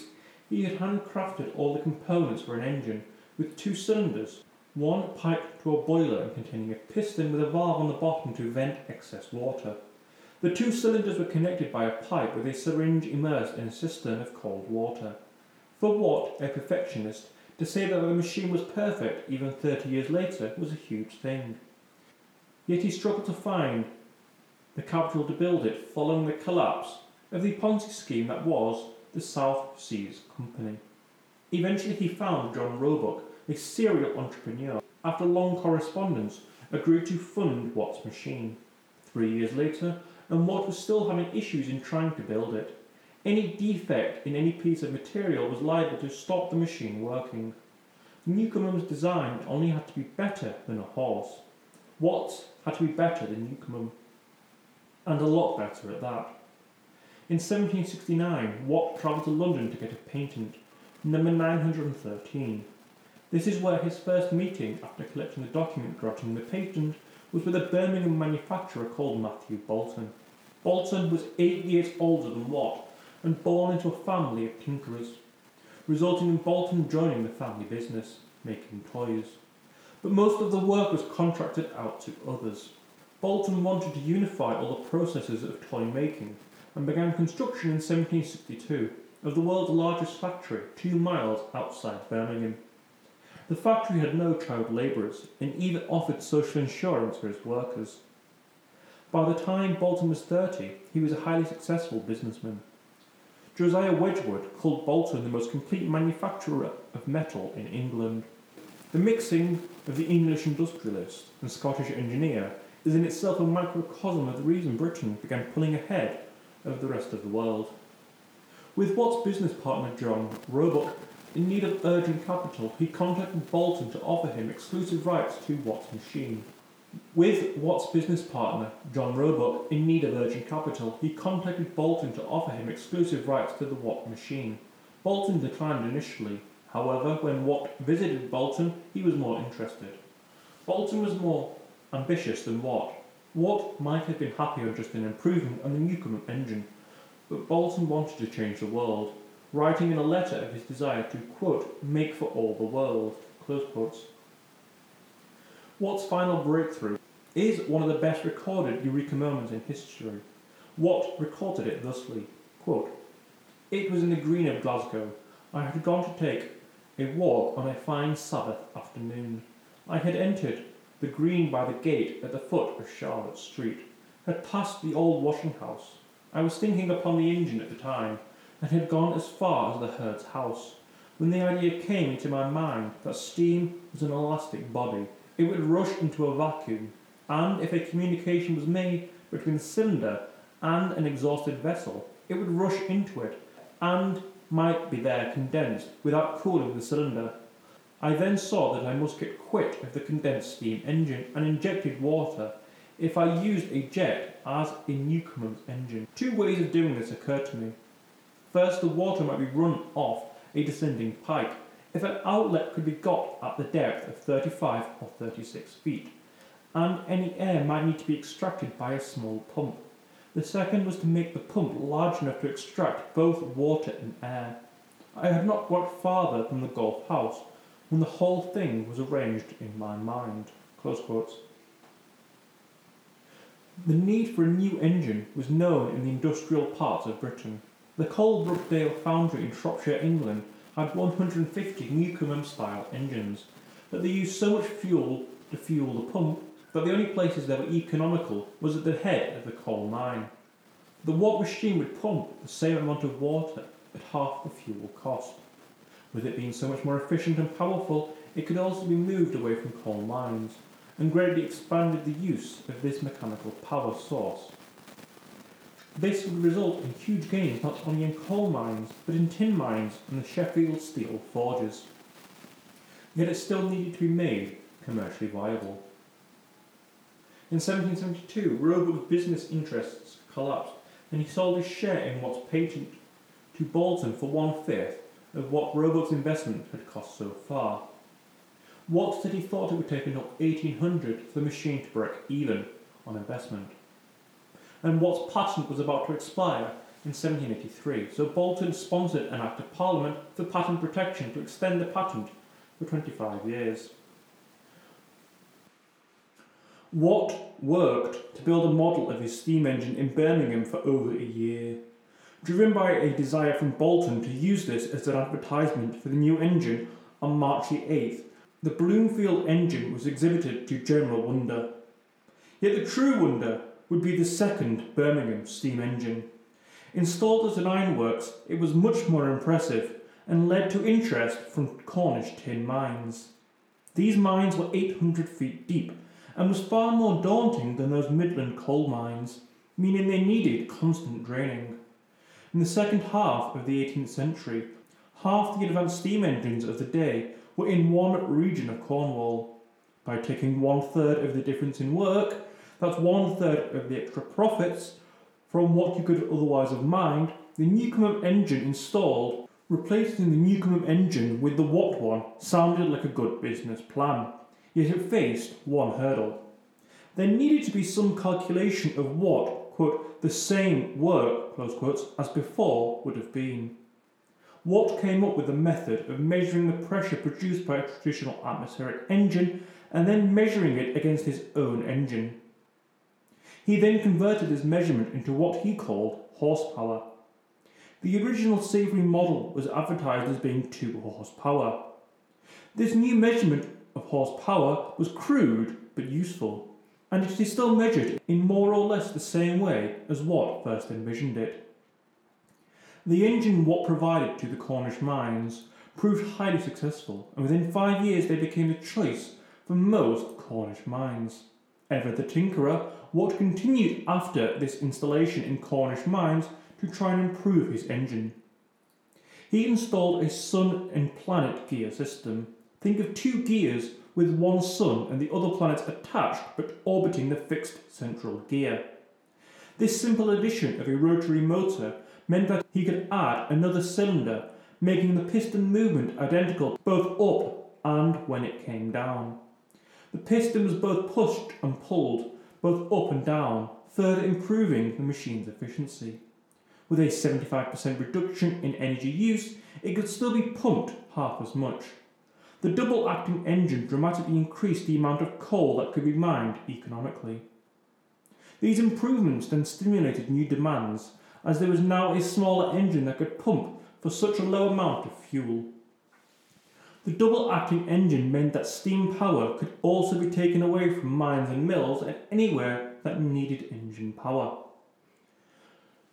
he had handcrafted all the components for an engine with two cylinders, one piped to a boiler containing a piston with a valve on the bottom to vent excess water. The two cylinders were connected by a pipe with a syringe immersed in a cistern of cold water. For Watt, a perfectionist, to say that the machine was perfect even 30 years later was a huge thing. Yet he struggled to find the capital to build it following the collapse of the Ponzi scheme that was the South Seas Company. Eventually he found John Roebuck, a serial entrepreneur, after long correspondence, agreed to fund Watt's machine. Three years later, and Watt was still having issues in trying to build it. Any defect in any piece of material was liable to stop the machine working. Newcomen's design only had to be better than a horse. Watt's had to be better than Newcomen, and a lot better at that. In 1769, Watt travelled to London to get a patent, number 913. This is where his first meeting after collecting the document granting the patent was with a Birmingham manufacturer called Matthew Boulton. Boulton was eight years older than Watt and born into a family of tinkerers, resulting in Boulton joining the family business, making toys. But most of the work was contracted out to others. Boulton wanted to unify all the processes of toy making and began construction in 1762 of the world's largest factory two miles outside Birmingham. The factory had no child labourers and even offered social insurance for its workers. By the time Boulton was 30, he was a highly successful businessman. Josiah Wedgwood called Boulton the most complete manufacturer of metal in England. The mixing of the English industrialist and Scottish engineer is in itself a microcosm of the reason Britain began pulling ahead of the rest of the world. With Watt's business partner John Roebuck in need of urgent capital, he contacted Boulton to offer him exclusive rights to Watt's machine. With Watt's business partner, John Roebuck, in need of urgent capital, he contacted Boulton to offer him exclusive rights to the Watt machine. Boulton declined initially. However, when Watt visited Boulton, he was more interested. Boulton was more ambitious than Watt. Watt might have been happy happier just an improvement on the Newcomen engine, but Boulton wanted to change the world, writing in a letter of his desire to, quote, make for all the world, close quotes. Watt's final breakthrough is one of the best recorded Eureka moments in history. Watt recorded it thusly, quote, It was in the green of Glasgow. I had gone to take a walk on a fine Sabbath afternoon. I had entered the green by the gate at the foot of Charlotte Street, had passed the old washing house. I was thinking upon the engine at the time, and had gone as far as the herd's house, when the idea came into my mind that steam was an elastic body it would rush into a vacuum, and if a communication was made between the cylinder and an exhausted vessel, it would rush into it and might be there condensed without cooling the cylinder. I then saw that I must get quit of the condensed steam engine and injected water if I used a jet as in Newcomen's engine. Two ways of doing this occurred to me. First, the water might be run off a descending pipe, if an outlet could be got at the depth of 35 or 36 feet, and any air might need to be extracted by a small pump. The second was to make the pump large enough to extract both water and air. I had not got farther than the golf house when the whole thing was arranged in my mind. The need for a new engine was known in the industrial parts of Britain. The Coalbrookdale foundry in Shropshire, England, had 150 Newcomen style engines, but they used so much fuel to fuel the pump that the only places that were economical was at the head of the coal mine. The Watt machine would pump the same amount of water at half the fuel cost. With it being so much more efficient and powerful, it could also be moved away from coal mines and greatly expanded the use of this mechanical power source. This would result in huge gains not only in coal mines, but in tin mines and the Sheffield steel forges. Yet it still needed to be made commercially viable. In 1772, Roebuck's business interests collapsed and he sold his share in Watt's patent to Boulton for one fifth of what Roebuck's investment had cost so far. Watt said he thought it would take until 1800 for the machine to break even on investment and Watt's patent was about to expire in 1783, so Boulton sponsored an Act of Parliament for patent protection to extend the patent for 25 years. Watt worked to build a model of his steam engine in Birmingham for over a year. Driven by a desire from Boulton to use this as an advertisement for the new engine on March the 8th, the Bloomfield engine was exhibited to general wonder. Yet the true wonder would be the second Birmingham steam engine. Installed at an ironworks, it was much more impressive and led to interest from Cornish tin mines. These mines were 800 feet deep and was far more daunting than those Midland coal mines, meaning they needed constant draining. In the second half of the 18th century, half the advanced steam engines of the day were in one region of Cornwall. By taking one third of the difference in work, that's one third of the extra profits from what you could otherwise have mined. The Newcomen engine installed, replacing the Newcomen engine with the Watt one, sounded like a good business plan, yet it faced one hurdle. There needed to be some calculation of what, quote, the same work, close quotes, as before would have been. Watt came up with a method of measuring the pressure produced by a traditional atmospheric engine and then measuring it against his own engine. He then converted this measurement into what he called horsepower. The original Savery model was advertised as being 2 horsepower. This new measurement of horsepower was crude but useful, and it is still measured in more or less the same way as Watt first envisioned it. The engine Watt provided to the Cornish mines proved highly successful, and within five years they became the choice for most Cornish mines. Ever the tinkerer, Watt continued after this installation in Cornish mines to try and improve his engine. He installed a sun and planet gear system. Think of two gears with one sun and the other planets attached but orbiting the fixed central gear. This simple addition of a rotary motor meant that he could add another cylinder, making the piston movement identical both up and when it came down. The piston was both pushed and pulled, both up and down, further improving the machine's efficiency. With a 75% reduction in energy use, it could still be pumped half as much. The double acting engine dramatically increased the amount of coal that could be mined economically. These improvements then stimulated new demands, as there was now a smaller engine that could pump for such a low amount of fuel. The double acting engine meant that steam power could also be taken away from mines and mills and anywhere that needed engine power.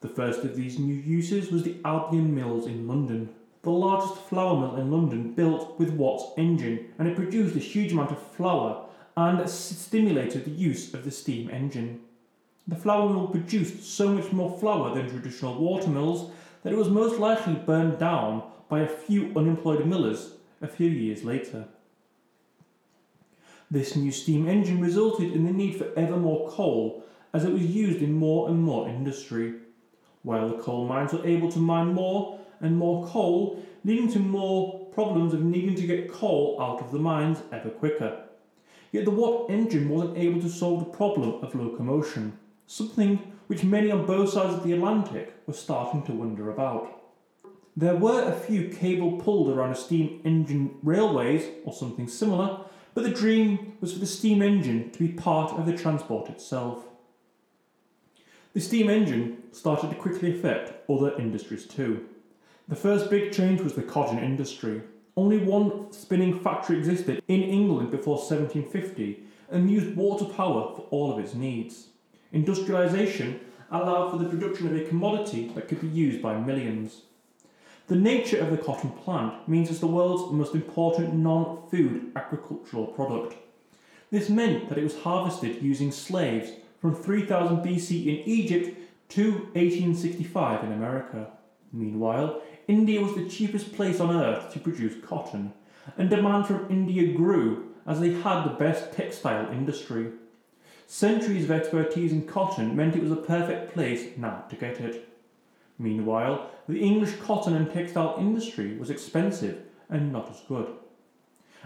The first of these new uses was the Albion Mills in London, the largest flour mill in London built with Watt's engine, and it produced a huge amount of flour and stimulated the use of the steam engine. The flour mill produced so much more flour than traditional water mills that it was most likely burned down by a few unemployed millers a few years later. This new steam engine resulted in the need for ever more coal as it was used in more and more industry while the coal mines were able to mine more and more coal, leading to more problems of needing to get coal out of the mines ever quicker. Yet the Watt engine wasn't able to solve the problem of locomotion, something which many on both sides of the Atlantic were starting to wonder about. There were a few cable pulled around steam engine railways or something similar, but the dream was for the steam engine to be part of the transport itself. The steam engine started to quickly affect other industries too. The first big change was the cotton industry. Only one spinning factory existed in England before 1750 and used water power for all of its needs. Industrialisation allowed for the production of a commodity that could be used by millions. The nature of the cotton plant means it's the world's most important non food agricultural product. This meant that it was harvested using slaves from 3000 BC in Egypt to 1865 in America. Meanwhile, India was the cheapest place on earth to produce cotton, and demand from India grew as they had the best textile industry. Centuries of expertise in cotton meant it was a perfect place now to get it. Meanwhile, the English cotton and textile industry was expensive and not as good.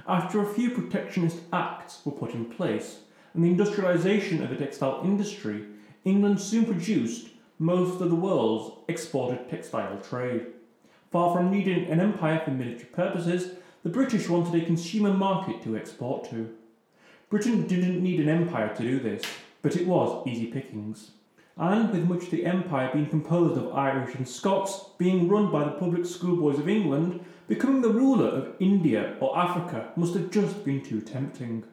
After a few protectionist acts were put in place, and the industrialisation of the textile industry, England soon produced most of the world's exported textile trade. Far from needing an empire for military purposes, the British wanted a consumer market to export to. Britain didn't need an empire to do this, but it was easy pickings. And with much of the empire being composed of Irish and Scots, being run by the public schoolboys of England, becoming the ruler of India or Africa must have just been too tempting.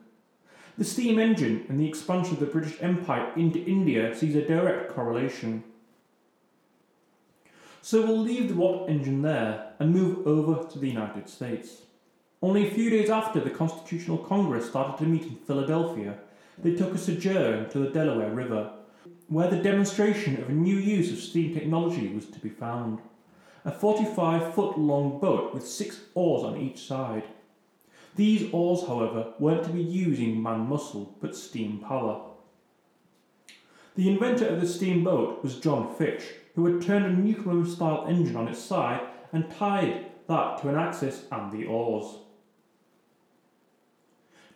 The steam engine and the expansion of the British Empire into India sees a direct correlation. So we'll leave the Watt engine there and move over to the United States. Only a few days after the Constitutional Congress started to meet in Philadelphia, they took a sojourn to the Delaware River, where the demonstration of a new use of steam technology was to be found. A 45 foot long boat with six oars on each side. These oars, however, weren't to be using man muscle, but steam power. The inventor of the steamboat was John Fitch, who had turned a Newcomen style engine on its side and tied that to an axis and the oars.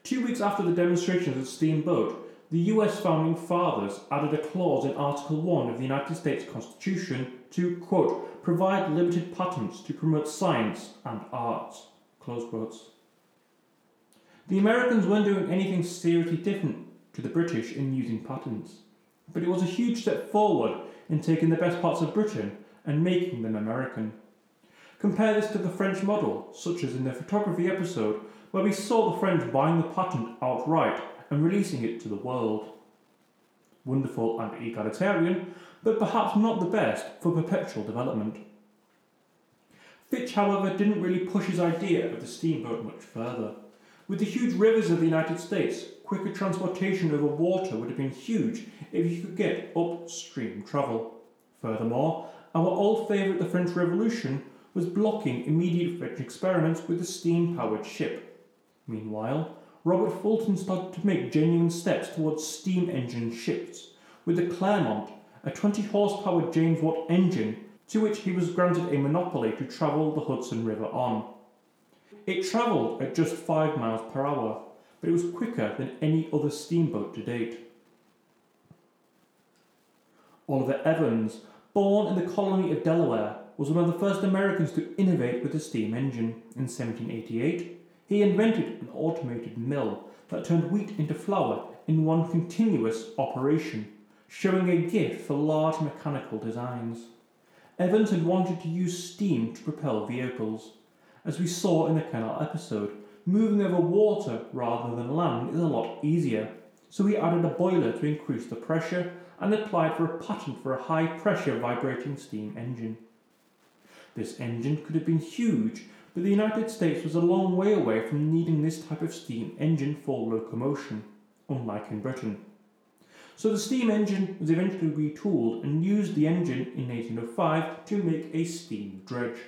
Two weeks after the demonstration of the steamboat, the US founding fathers added a clause in Article 1 of the United States Constitution to, quote, provide limited patents to promote science and arts, close quotes. The Americans weren't doing anything seriously different to the British in using patents, but it was a huge step forward in taking the best parts of Britain and making them American. Compare this to the French model, such as in the photography episode, where we saw the French buying the patent outright and releasing it to the world. Wonderful and egalitarian, but perhaps not the best for perpetual development. Fitch, however, didn't really push his idea of the steamboat much further. With the huge rivers of the United States, quicker transportation over water would have been huge if you could get upstream travel. Furthermore, our old favourite, the French Revolution, was blocking immediate French experiments with a steam powered ship. Meanwhile, Robert Fulton started to make genuine steps towards steam engine ships, with the Clermont, a 20 horsepower James Watt engine to which he was granted a monopoly to travel the Hudson River on. It travelled at just 5 miles per hour, but it was quicker than any other steamboat to date. Oliver Evans, born in the colony of Delaware, was one of the first Americans to innovate with the steam engine. In 1788, he invented an automated mill that turned wheat into flour in one continuous operation, showing a gift for large mechanical designs. Evans had wanted to use steam to propel vehicles. As we saw in the canal episode, moving over water rather than land is a lot easier, so he added a boiler to increase the pressure and applied for a patent for a high pressure vibrating steam engine. This engine could have been huge, but the United States was a long way away from needing this type of steam engine for locomotion, unlike in Britain. So the steam engine was eventually retooled and used the engine in 1805 to make a steam dredge.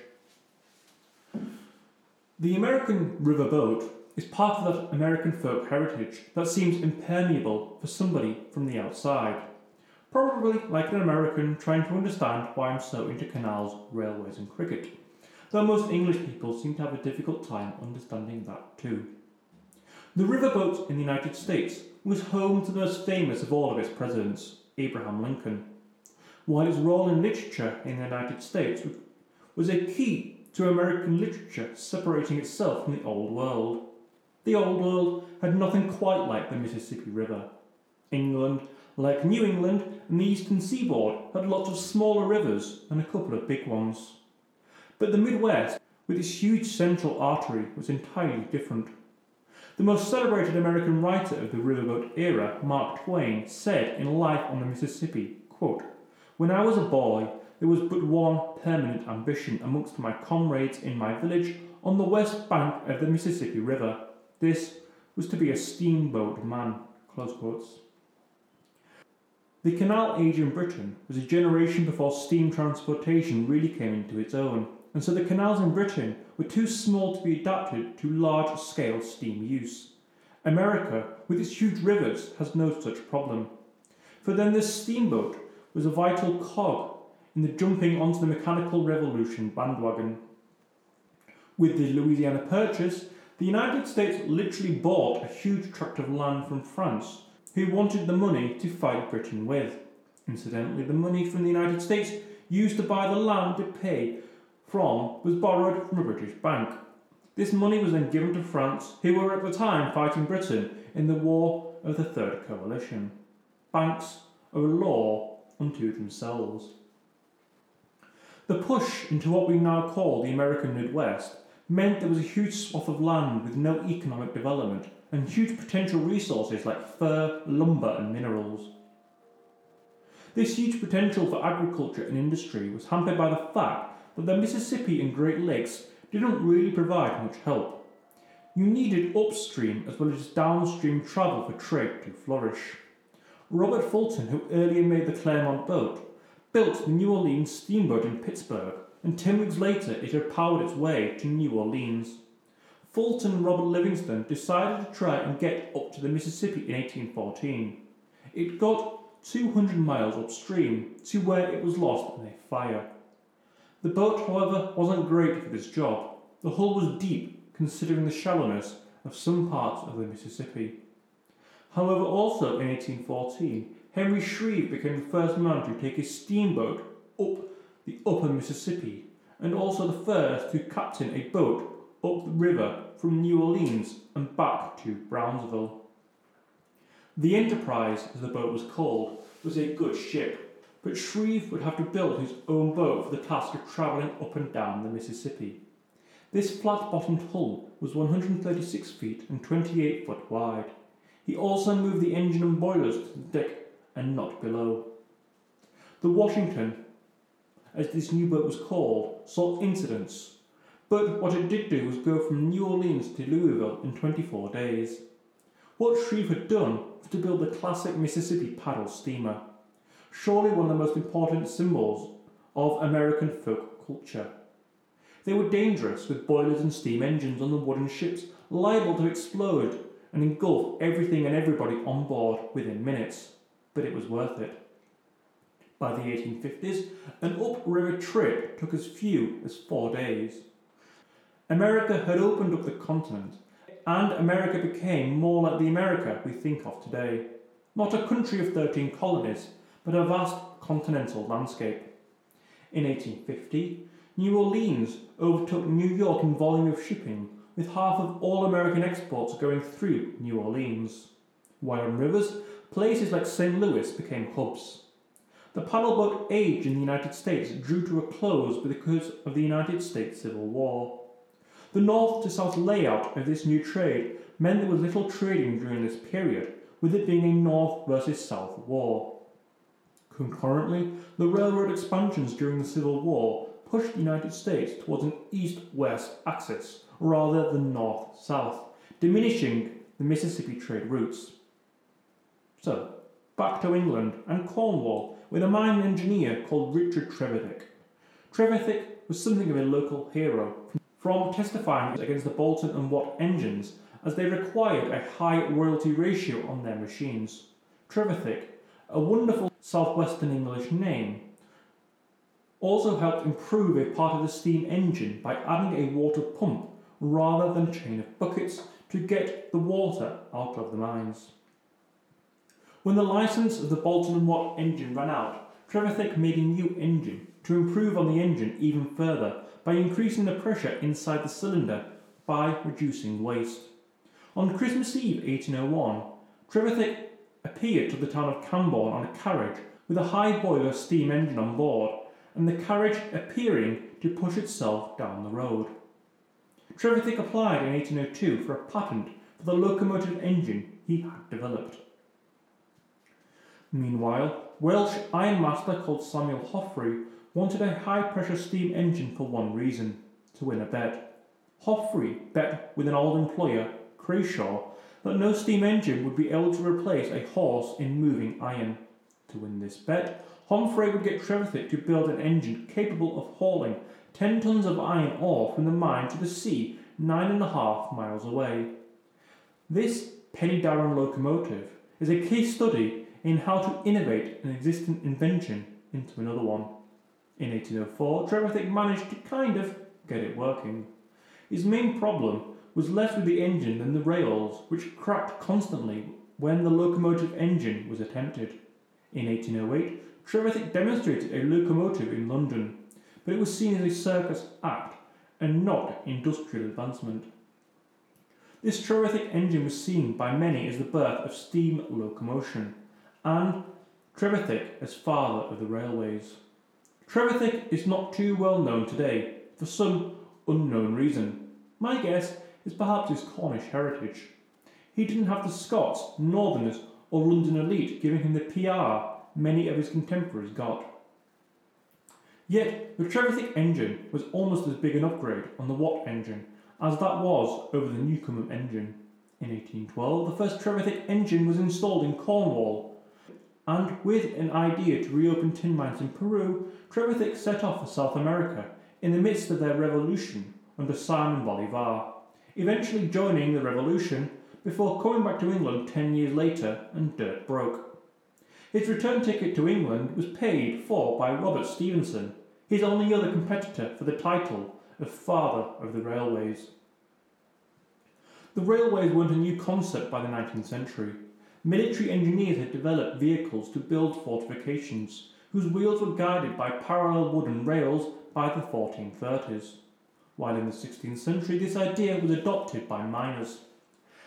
The American riverboat is part of that American folk heritage that seems impermeable for somebody from the outside. Probably like an American trying to understand why I'm so into canals, railways, and cricket. Though most English people seem to have a difficult time understanding that too. The riverboat in the United States was home to the most famous of all of its presidents, Abraham Lincoln. While his role in literature in the United States was a key to American literature separating itself from the Old World. The Old World had nothing quite like the Mississippi River. England like New England and the eastern seaboard had lots of smaller rivers and a couple of big ones. But the Midwest, with its huge central artery, was entirely different. The most celebrated American writer of the riverboat era, Mark Twain, said in Life on the Mississippi, quote, When I was a boy, there was but one permanent ambition amongst my comrades in my village on the west bank of the Mississippi River. This was to be a steamboat man. The canal age in Britain was a generation before steam transportation really came into its own, and so the canals in Britain were too small to be adapted to large scale steam use. America, with its huge rivers, has no such problem. For then the steamboat was a vital cog in the jumping onto the mechanical revolution bandwagon. With the Louisiana Purchase, the United States literally bought a huge tract of land from France who wanted the money to fight Britain with. Incidentally, the money from the United States used to buy the land to pay from was borrowed from a British bank. This money was then given to France, who were at the time fighting Britain in the War of the Third Coalition. Banks are a law unto themselves. The push into what we now call the American Midwest meant there was a huge swath of land with no economic development and huge potential resources like fur, lumber, and minerals. This huge potential for agriculture and industry was hampered by the fact that the Mississippi and Great Lakes didn't really provide much help. You needed upstream as well as downstream travel for trade to flourish. Robert Fulton, who earlier made the Clermont boat, built the New Orleans steamboat in Pittsburgh, and ten weeks later it had powered its way to New Orleans. Fulton and Robert Livingston decided to try and get up to the Mississippi in 1814. It got 200 miles upstream to where it was lost in a fire. The boat, however, wasn't great for this job. The hull was deep, considering the shallowness of some parts of the Mississippi. However, also in 1814, Henry Shreve became the first man to take a steamboat up the upper Mississippi, and also the first to captain a boat up the river from New Orleans and back to Brownsville. The Enterprise, as the boat was called, was a good ship, but Shreve would have to build his own boat for the task of travelling up and down the Mississippi. This flat bottomed hull was 136 feet and 28 foot wide. He also moved the engine and boilers to the deck and not below. The Washington, as this new boat was called, saw incidents but what it did do was go from New Orleans to Louisville in 24 days. What Shreve had done was to build the classic Mississippi paddle steamer, surely one of the most important symbols of American folk culture. They were dangerous, with boilers and steam engines on the wooden ships liable to explode and engulf everything and everybody on board within minutes. But it was worth it. By the 1850s, an upriver trip took as few as four days. America had opened up the continent, and America became more like the America we think of today. Not a country of 13 colonies, but a vast continental landscape. In 1850, New Orleans overtook New York in volume of shipping, with half of all American exports going through New Orleans. While on rivers, places like St. Louis became hubs. The paddleboat age in the United States drew to a close because of the United States Civil War. The north to south layout of this new trade meant there was little trading during this period, with it being a north versus south war. Concurrently, the railroad expansions during the Civil War pushed the United States towards an east west axis rather than north south, diminishing the Mississippi trade routes. So, back to England and Cornwall with a mine engineer called Richard Trevithick. Trevithick was something of a local hero, from testifying against the Boulton and Watt engines as they required a high royalty ratio on their machines. Trevithick, a wonderful southwestern English name, also helped improve a part of the steam engine by adding a water pump rather than a chain of buckets to get the water out of the mines. When the license of the Boulton and Watt engine ran out, Trevithick made a new engine to improve on the engine even further by increasing the pressure inside the cylinder by reducing waste. On Christmas Eve 1801, Trevithick appeared to the town of Camborne on a carriage with a high boiler steam engine on board, and the carriage appearing to push itself down the road. Trevithick applied in 1802 for a patent for the locomotive engine he had developed. Meanwhile, Welsh ironmaster called Samuel Homfray wanted a high pressure steam engine for one reason to win a bet. Homfray bet with an old employer, Crawshay, that no steam engine would be able to replace a horse in moving iron. To win this bet, Homfray would get Trevithick to build an engine capable of hauling 10 tons of iron ore from the mine to the sea nine and a half miles away. This Penydarren locomotive is a case study in how to innovate an existing invention into another one. In 1804, Trevithick managed to kind of get it working. His main problem was less with the engine than the rails, which cracked constantly when the locomotive engine was attempted. In 1808, Trevithick demonstrated a locomotive in London, but it was seen as a circus act and not industrial advancement. This Trevithick engine was seen by many as the birth of steam locomotion, and Trevithick as father of the railways. Trevithick is not too well known today, for some unknown reason. My guess is perhaps his Cornish heritage. He didn't have the Scots, Northerners, or London elite giving him the PR many of his contemporaries got. Yet, the Trevithick engine was almost as big an upgrade on the Watt engine as that was over the Newcomen engine. In 1812, the first Trevithick engine was installed in Cornwall, and with an idea to reopen tin mines in Peru, Trevithick set off for South America in the midst of their revolution under Simon Bolivar, eventually joining the revolution before coming back to England ten years later and dirt broke. His return ticket to England was paid for by Robert Stephenson, his only other competitor for the title of Father of the Railways. The railways weren't a new concept by the 19th century. Military engineers had developed vehicles to build fortifications, whose wheels were guided by parallel wooden rails by the 1430s. While in the 16th century, this idea was adopted by miners.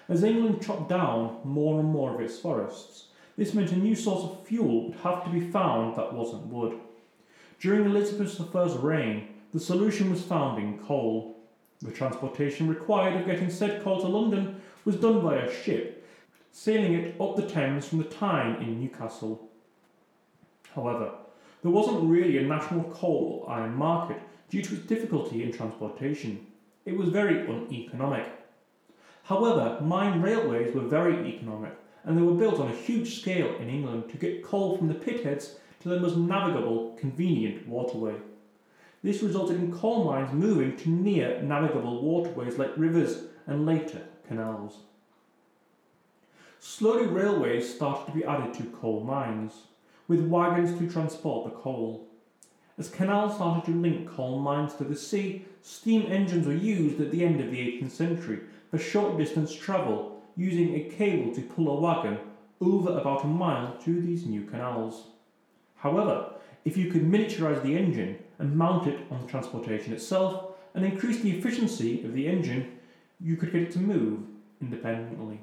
As England chopped down more and more of its forests, this meant a new source of fuel would have to be found that wasn't wood. During Elizabeth I's reign, the solution was found in coal. The transportation required of getting said coal to London was done by a ship, sailing it up the Thames from the Tyne in Newcastle. However, there wasn't really a national coal iron market due to its difficulty in transportation. It was very uneconomic. However, mine railways were very economic and they were built on a huge scale in England to get coal from the pitheads to the most navigable, convenient waterway. This resulted in coal mines moving to near navigable waterways like rivers and later canals. Slowly, railways started to be added to coal mines, with wagons to transport the coal. As canals started to link coal mines to the sea, steam engines were used at the end of the 18th century for short distance travel, using a cable to pull a wagon over about a mile to these new canals. However, if you could miniaturise the engine and mount it on the transportation itself and increase the efficiency of the engine, you could get it to move independently.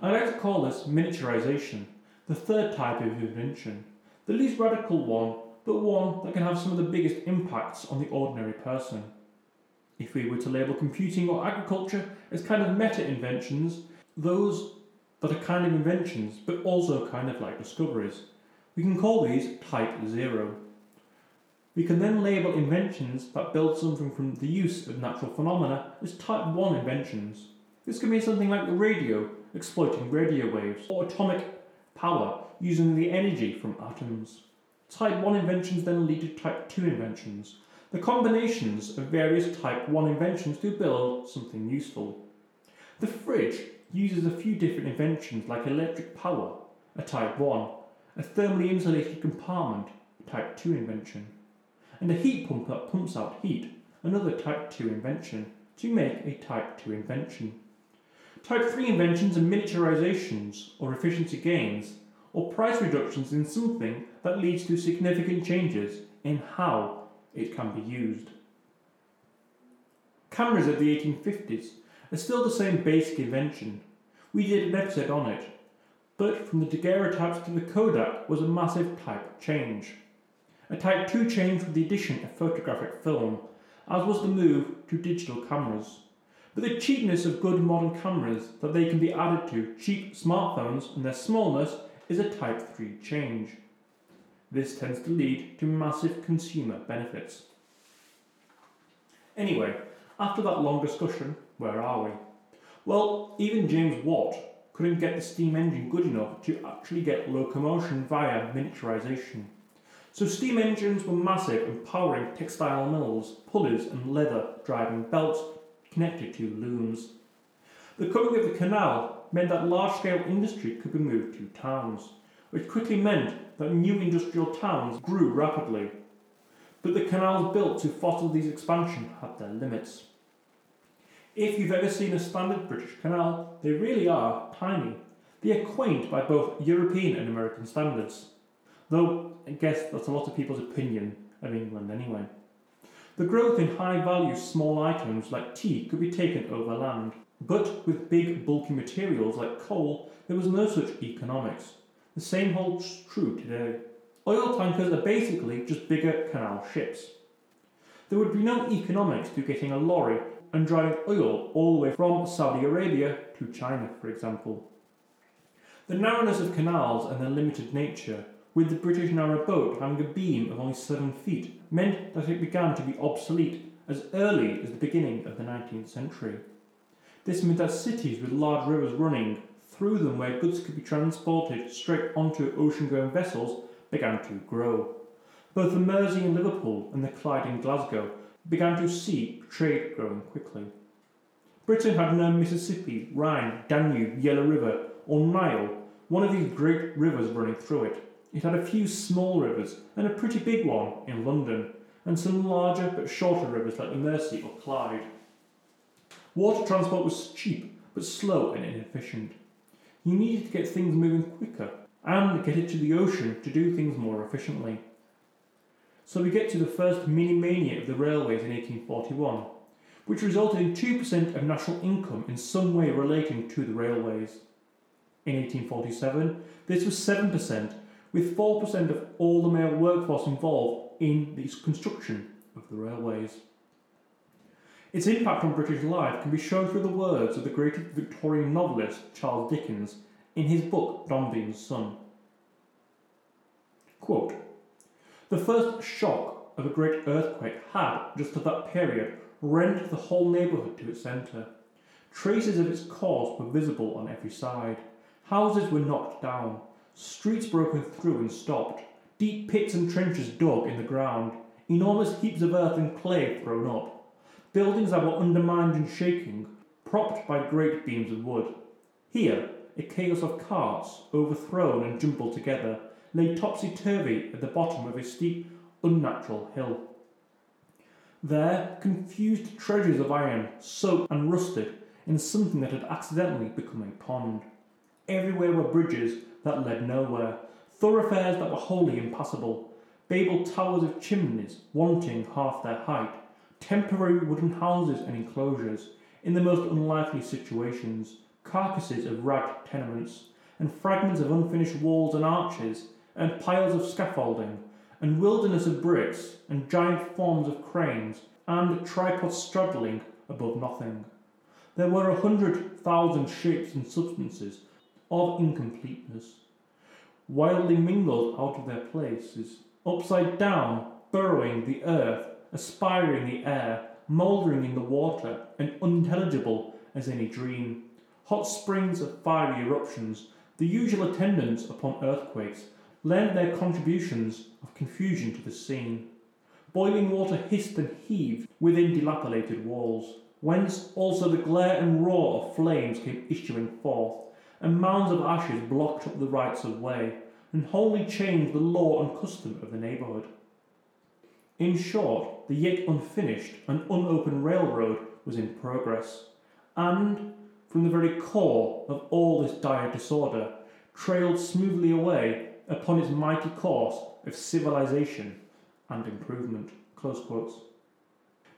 I like to call this miniaturization, the third type of invention, the least radical one, but one that can have some of the biggest impacts on the ordinary person. If we were to label computing or agriculture as kind of meta inventions, those that are kind of inventions but also kind of like discoveries, we can call these type 0. We can then label inventions that build something from the use of natural phenomena as type 1 inventions. This can be something like the radio, exploiting radio waves, or atomic power using the energy from atoms. Type 1 inventions then lead to type 2 inventions, the combinations of various type 1 inventions to build something useful. The fridge uses a few different inventions like electric power, a type 1, a thermally insulated compartment, a type 2 invention, and a heat pump that pumps out heat, another type 2 invention, to make a type 2 invention. Type 3 inventions are miniaturizations or efficiency gains or price reductions in something that leads to significant changes in how it can be used. Cameras of the 1850s are still the same basic invention. We did an episode on it, but from the daguerreotypes to the Kodak was a massive type change. A Type 2 change with the addition of photographic film, as was the move to digital cameras. But the cheapness of good modern cameras that they can be added to cheap smartphones and their smallness is a Type 3 change. This tends to lead to massive consumer benefits. Anyway, after that long discussion, where are we? Well, even James Watt couldn't get the steam engine good enough to actually get locomotion via miniaturization. So steam engines were massive and powering textile mills, pulleys and leather driving belts connected to looms. The coming of the canal meant that large scale industry could be moved to towns, which quickly meant that new industrial towns grew rapidly. But the canals built to foster these expansion had their limits. If you've ever seen a standard British canal, they really are tiny. They are quaint by both European and American standards. Though I guess that's a lot of people's opinion of England anyway. The growth in high value small items like tea could be taken overland, but with big bulky materials like coal, there was no such economics. The same holds true today. Oil tankers are basically just bigger canal ships. There would be no economics to getting a lorry and driving oil all the way from Saudi Arabia to China, for example. The narrowness of canals and their limited nature, with the British narrow boat having a beam of only 7 feet, meant that it began to be obsolete as early as the beginning of the 19th century. This meant that cities with large rivers running through them where goods could be transported straight onto ocean going vessels began to grow. Both the Mersey in Liverpool and the Clyde in Glasgow began to see trade growing quickly. Britain had no Mississippi, Rhine, Danube, Yellow River, or Nile, one of these great rivers running through it. It had a few small rivers and a pretty big one in London, and some larger but shorter rivers like the Mersey or Clyde. Water transport was cheap but slow and inefficient. You needed to get things moving quicker and get it to the ocean to do things more efficiently. So we get to the first mini mania of the railways in 1841, which resulted in 2% of national income in some way relating to the railways. In 1847, this was 7%, with 4% of all the male workforce involved in the construction of the railways. Its impact on British life can be shown through the words of the great Victorian novelist Charles Dickens in his book Dombey Son. Quote, the first shock of a great earthquake had, just at that period, rent the whole neighbourhood to its centre. Traces of its cause were visible on every side. Houses were knocked down, streets broken through and stopped, deep pits and trenches dug in the ground. enormous heaps of earth and clay thrown up, buildings that were undermined and shaking, propped by great beams of wood. Here, a chaos of carts, overthrown and jumbled together, lay topsy-turvy at the bottom of a steep, unnatural hill. There, confused treasures of iron, soaked and rusted in something that had accidentally become a pond. Everywhere were bridges that led nowhere, thoroughfares that were wholly impassable, Babel towers of chimneys wanting half their height, temporary wooden houses and enclosures, in the most unlikely situations, carcasses of ragged tenements, and fragments of unfinished walls and arches, and piles of scaffolding, and wilderness of bricks, and giant forms of cranes, and tripods straddling above nothing. There were a hundred thousand shapes and substances of incompleteness, wildly mingled out of their places, upside down, burrowing the earth, aspiring the air, mouldering in the water, and unintelligible as any dream. Hot springs of fiery eruptions, the usual attendants upon earthquakes, lent their contributions of confusion to the scene. Boiling water hissed and heaved within dilapidated walls, whence also the glare and roar of flames came issuing forth, and mounds of ashes blocked up the rights of way, and wholly changed the law and custom of the neighbourhood. In short, the yet unfinished and unopened railroad was in progress, and, from the very core of all this dire disorder, trailed smoothly away upon its mighty course of civilization and improvement.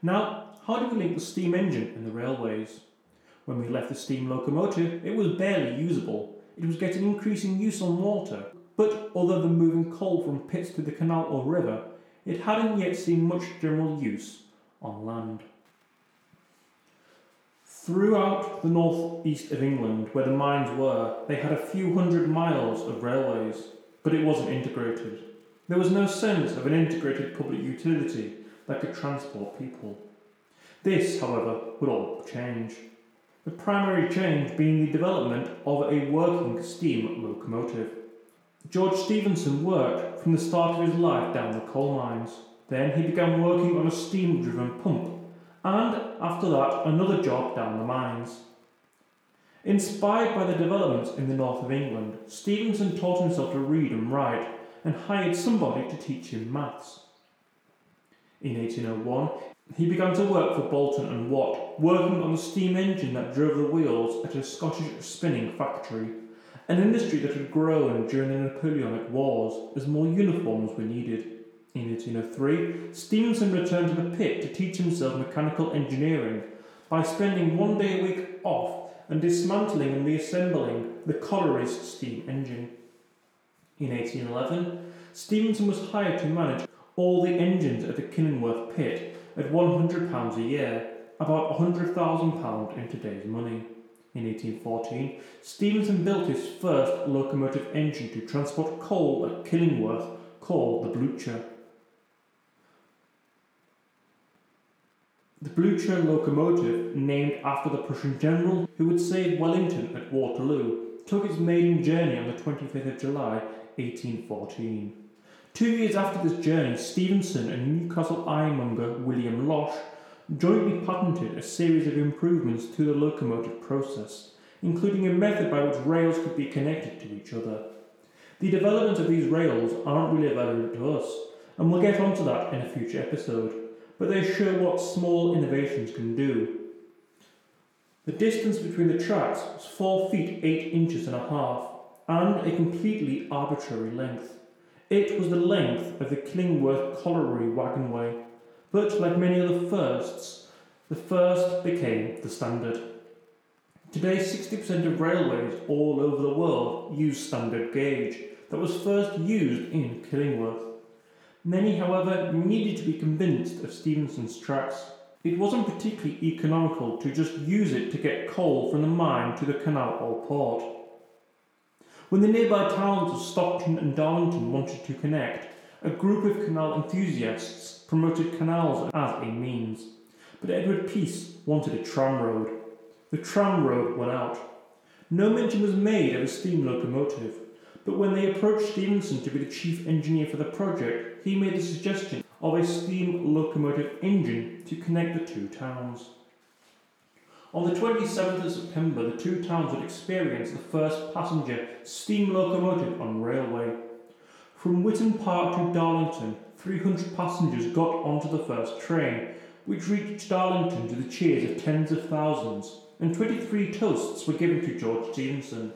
Now, how do we link the steam engine and the railways? When we left the steam locomotive, it was barely usable. It was getting increasing use on water, but other than moving coal from pits to the canal or river, it hadn't yet seen much general use on land. Throughout the northeast of England, where the mines were, they had a few hundred miles of railways, but it wasn't integrated. There was no sense of an integrated public utility that could transport people. This, however, would all change. The primary change being the development of a working steam locomotive. George Stephenson worked from the start of his life down the coal mines. Then he began working on a steam driven pump, and after that, another job down the mines. Inspired by the developments in the north of England, Stephenson taught himself to read and write and hired somebody to teach him maths. In 1801, he began to work for Boulton and Watt, working on the steam engine that drove the wheels at a Scottish spinning factory an industry that had grown during the Napoleonic Wars as more uniforms were needed. In 1803, Stephenson returned to the pit to teach himself mechanical engineering by spending one day a week off and dismantling and reassembling the colliery's steam engine. In 1811, Stephenson was hired to manage all the engines at the Killingworth pit at £100 a year, about £100,000 in today's money. In 1814, Stephenson built his first locomotive engine to transport coal at Killingworth, called the Blucher. The Blucher locomotive, named after the Prussian general who would save Wellington at Waterloo, took its maiden journey on the 25th of July 1814. Two years after this journey, Stephenson and Newcastle ironmonger William Losh jointly patented a series of improvements to the locomotive process, including a method by which rails could be connected to each other. The development of these rails aren't really available to us, and we'll get onto that in a future episode, but they show what small innovations can do. The distance between the tracks was 4 feet 8 inches and a half, and a completely arbitrary length. It was the length of the Killingworth Colliery wagonway. But like many other firsts, the first became the standard. Today, 60% of railways all over the world use standard gauge that was first used in Killingworth. Many, however, needed to be convinced of Stephenson's tracks. It wasn't particularly economical to just use it to get coal from the mine to the canal or port. When the nearby towns of Stockton and Darlington wanted to connect, a group of canal enthusiasts promoted canals as a means, but Edward Pease wanted a tram road. The tram road went out. No mention was made of a steam locomotive, but when they approached Stephenson to be the chief engineer for the project, he made the suggestion of a steam locomotive engine to connect the two towns. On the 27th of September, the two towns would experience the first passenger steam locomotive on railway. From Witton Park to Darlington, 300 passengers got onto the first train, which reached Darlington to the cheers of tens of thousands, and 23 toasts were given to George Stephenson.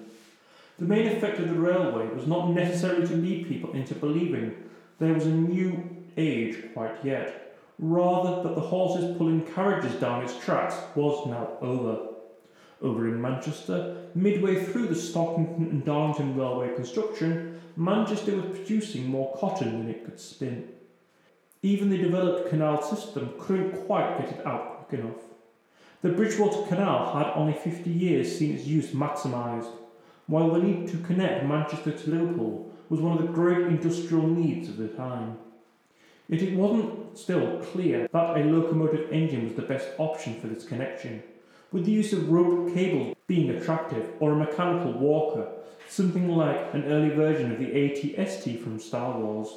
The main effect of the railway was not necessarily to lead people into believing there was a new age quite yet, rather that the horses pulling carriages down its tracks was now over. Over in Manchester, midway through the Stockton and Darlington railway construction, Manchester was producing more cotton than it could spin. Even the developed canal system couldn't quite get it out quick enough. The Bridgewater Canal had only 50 years seen its use maximised, while the need to connect Manchester to Liverpool was one of the great industrial needs of the time. Yet it wasn't still clear that a locomotive engine was the best option for this connection, with the use of rope cables being attractive or a mechanical walker, something like an early version of the AT-ST from Star Wars.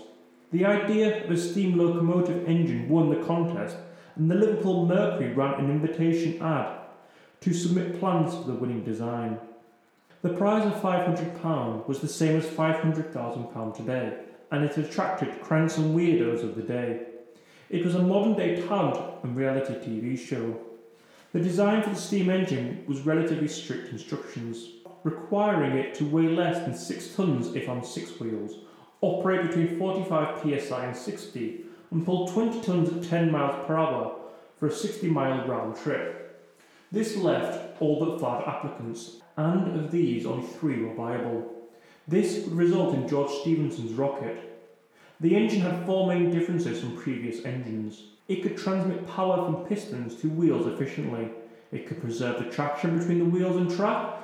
The idea of a steam locomotive engine won the contest, and the Liverpool Mercury ran an invitation ad to submit plans for the winning design. The prize of £500 was the same as £500,000 today, and it attracted cranks and weirdos of the day. It was a modern day talent and reality TV show. The design for the steam engine was relatively strict instructions, requiring it to weigh less than 6 tons if on six wheels, operate between 45 psi and 60, and pull 20 tons at 10 miles per hour for a 60 mile round trip. This left all but five applicants, and of these only three were viable. This would result in George Stephenson's rocket. The engine had four main differences from previous engines. It could transmit power from pistons to wheels efficiently. It could preserve the traction between the wheels and track,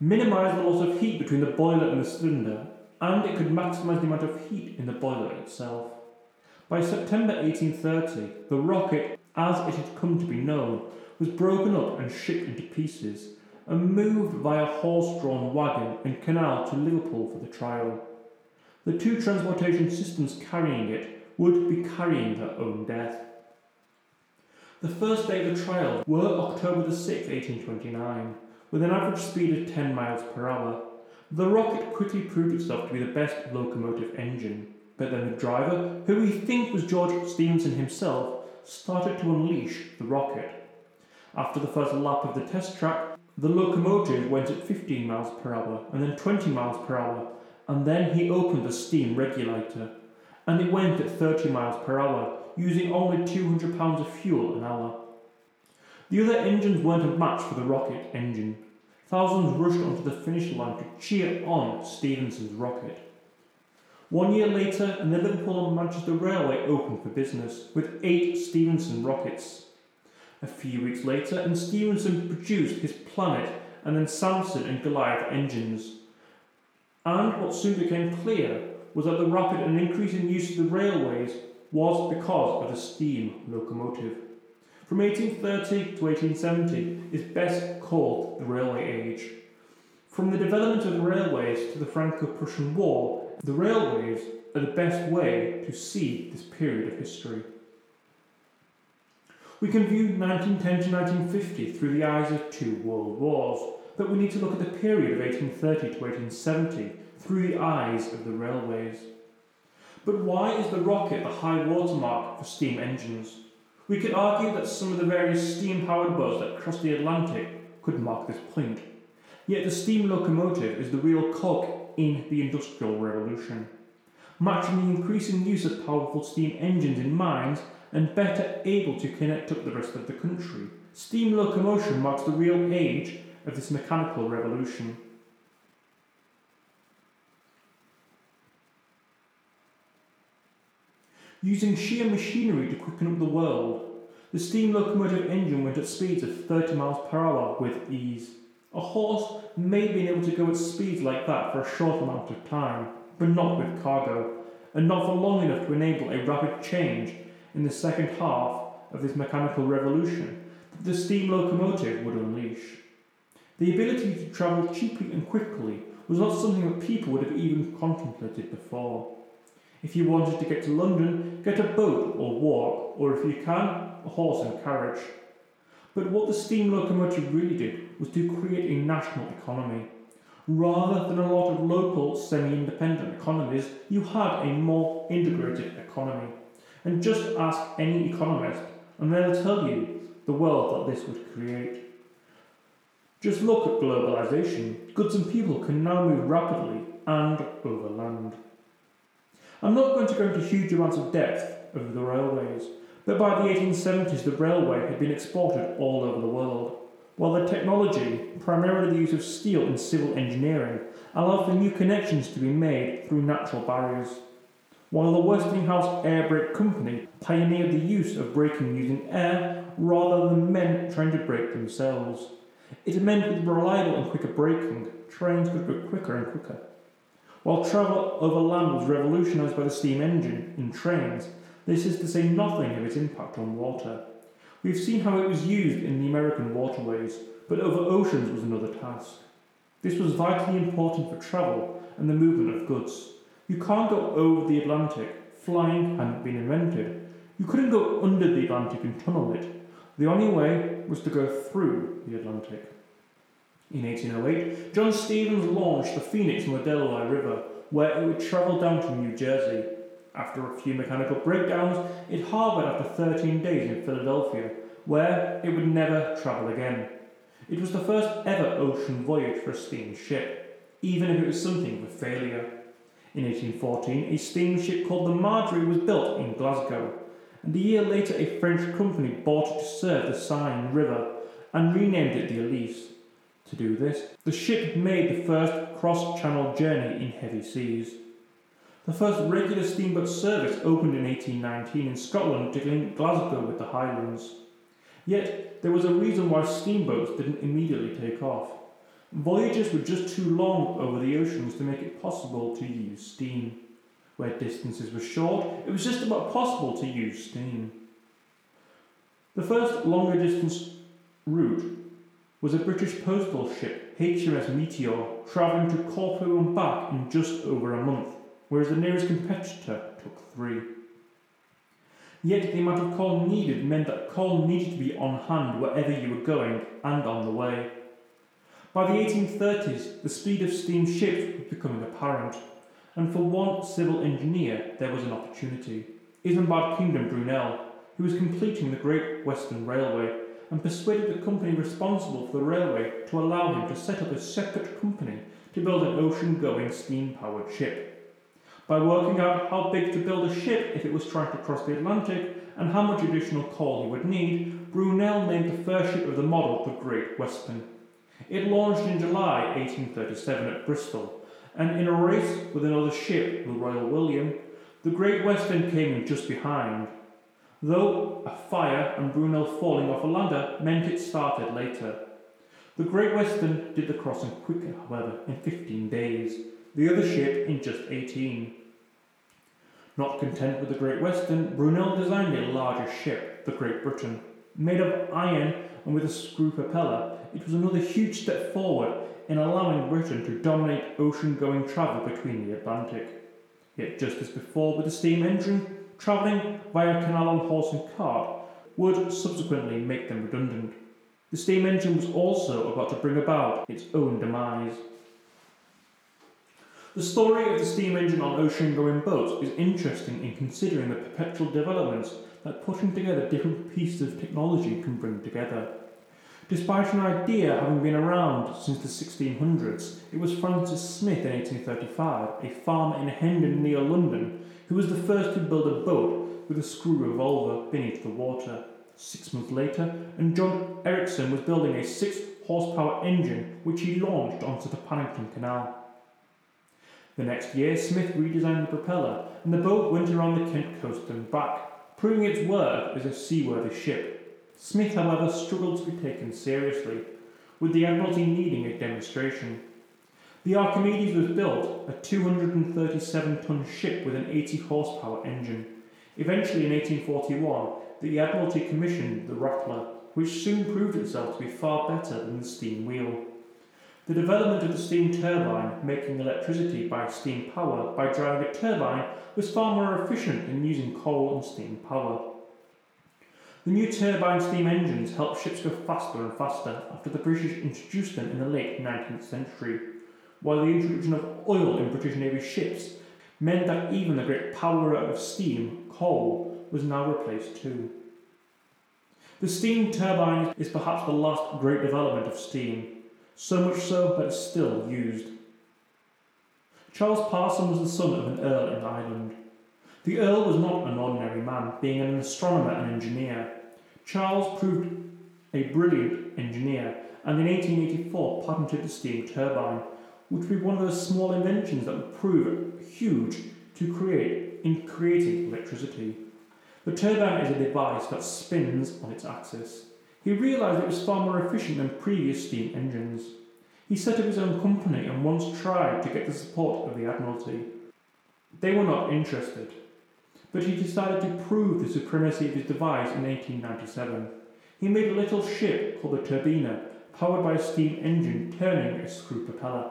minimise the loss of heat between the boiler and the cylinder, and it could maximise the amount of heat in the boiler itself. By September 1830, the rocket, as it had come to be known, was broken up and shipped into pieces, and moved via horse-drawn wagon and canal to Liverpool for the trial. The two transportation systems carrying it would be carrying their own death. The first day of the trial were October the 6th, 1829, with an average speed of 10 miles per hour. The rocket quickly proved itself to be the best locomotive engine, but then the driver, who we think was George Stephenson himself, started to unleash the rocket. After the first lap of the test track, the locomotive went at 15 miles per hour and then 20 miles per hour, and then he opened the steam regulator, and it went at 30 miles per hour, using only 200 pounds of fuel an hour. The other engines weren't a match for the rocket engine, Thousands rushed onto the finish line to cheer on Stephenson's rocket. One year later, and the Liverpool and Manchester Railway opened for business with eight Stephenson rockets. A few weeks later, and Stephenson produced his Planet and then Samson and Goliath engines. And what soon became clear was that the rapid and increasing use of the railways was because of the steam locomotive from 1830 to 1870 is best called the Railway Age. From the development of the railways to the Franco-Prussian War, the railways are the best way to see this period of history. We can view 1910 to 1950 through the eyes of two world wars, but we need to look at the period of 1830 to 1870 through the eyes of the railways. But why is the rocket the high watermark for steam engines? We could argue that some of the various steam powered boats that crossed the Atlantic could mark this point. Yet the steam locomotive is the real cog in the Industrial Revolution. Matching the increasing use of powerful steam engines in mines and better able to connect up the rest of the country, steam locomotion marks the real age of this mechanical revolution. Using sheer machinery to quicken up the world, the steam locomotive engine went at speeds of 30 miles per hour with ease. A horse may have been able to go at speeds like that for a short amount of time, but not with cargo, and not for long enough to enable a rapid change in the second half of this mechanical revolution that the steam locomotive would unleash. The ability to travel cheaply and quickly was not something that people would have even contemplated before. If you wanted to get to London, get a boat or walk, or if you can, a horse and carriage. But what the steam locomotive really did was to create a national economy. Rather than a lot of local, semi independent economies, you had a more integrated economy. And just ask any economist, and they'll tell you the world that this would create. Just look at globalization. Goods and people can now move rapidly and over land. I'm not going to go into huge amounts of depth over the railways, but by the 1870s the railway had been exported all over the world, while the technology, primarily the use of steel in civil engineering, allowed for new connections to be made through natural barriers. While the Westinghouse Air Brake Company pioneered the use of braking using air rather than men trying to brake themselves. It meant with reliable and quicker braking, trains could go quicker and quicker. While travel over land was revolutionised by the steam engine in trains, this is to say nothing of its impact on water. We've seen how it was used in the American waterways, but over oceans was another task. This was vitally important for travel and the movement of goods. You can't go over the Atlantic, flying hadn't been invented. You couldn't go under the Atlantic and tunnel it. The only way was to go through the Atlantic. In 1808, John Stevens launched the Phoenix on the Delaware River, where it would travel down to New Jersey. After a few mechanical breakdowns, it harboured after 13 days in Philadelphia, where it would never travel again. It was the first ever ocean voyage for a steamship, even if it was something of a failure. In 1814, a steamship called the Margery was built in Glasgow, and a year later a French company bought it to serve the Seine River and renamed it the Elise. To do this, the ship made the first cross-channel journey in heavy seas. The first regular steamboat service opened in 1819 in Scotland to link Glasgow with the Highlands. Yet, there was a reason why steamboats didn't immediately take off. Voyages were just too long over the oceans to make it possible to use steam. Where distances were short, it was just about possible to use steam. The first longer distance route was a British postal ship, HMS Meteor, travelling to Corfu and back in just over a month, whereas the nearest competitor took three. Yet the amount of coal needed meant that coal needed to be on hand wherever you were going and on the way. By the 1830s, the speed of steam ships was becoming apparent, and for one civil engineer there was an opportunity. Isambard Kingdom Brunel, who was completing the Great Western Railway, and persuaded the company responsible for the railway to allow him to set up a separate company to build an ocean going steam powered ship. By working out how big to build a ship if it was trying to cross the Atlantic and how much additional coal he would need, Brunel named the first ship of the model the Great Western. It launched in July 1837 at Bristol and in a race with another ship, the Royal William, the Great Western came just behind. Though a fire and Brunel falling off a lander meant it started later. The Great Western did the crossing quicker, however, in 15 days, the other ship in just 18. Not content with the Great Western, Brunel designed a larger ship, the Great Britain. Made of iron and with a screw propeller, it was another huge step forward in allowing Britain to dominate ocean going travel between the Atlantic. Yet, just as before with the steam engine, travelling via canal on horse and cart would subsequently make them redundant. The steam engine was also about to bring about its own demise. The story of the steam engine on ocean going boats is interesting in considering the perpetual developments that putting together different pieces of technology can bring together. Despite an idea having been around since the 1600s, it was Francis Smith in 1835, a farmer in Hendon near London, who was the first to build a boat with a screw revolver beneath the water. Six months later, and John Ericsson was building a six horsepower engine which he launched onto the Paddington Canal. The next year, Smith redesigned the propeller, and the boat went around the Kent coast and back, proving its worth as a seaworthy ship. Smith, however, struggled to be taken seriously, with the Admiralty needing a demonstration. The Archimedes was built, a 237 ton ship with an 80 horsepower engine. Eventually, in 1841, the Admiralty commissioned the Rattler, which soon proved itself to be far better than the steam wheel. The development of the steam turbine, making electricity by steam power by driving a turbine, was far more efficient than using coal and steam power. The new turbine steam engines helped ships go faster and faster after the British introduced them in the late 19th century, while the introduction of oil in British Navy ships meant that even the great power of steam, coal, was now replaced too. The steam turbine is perhaps the last great development of steam, so much so that it's still used. Charles Parson was the son of an earl in Ireland. The earl was not an ordinary man, being an astronomer and engineer. Charles proved a brilliant engineer and in 1884 patented the steam turbine, which would be one of those small inventions that would prove huge to create in creating electricity. The turbine is a device that spins on its axis. He realised it was far more efficient than previous steam engines. He set up his own company and once tried to get the support of the Admiralty. They were not interested, but he decided to prove the supremacy of his device in 1897. He made a little ship called the Turbinia, powered by a steam engine turning a screw propeller.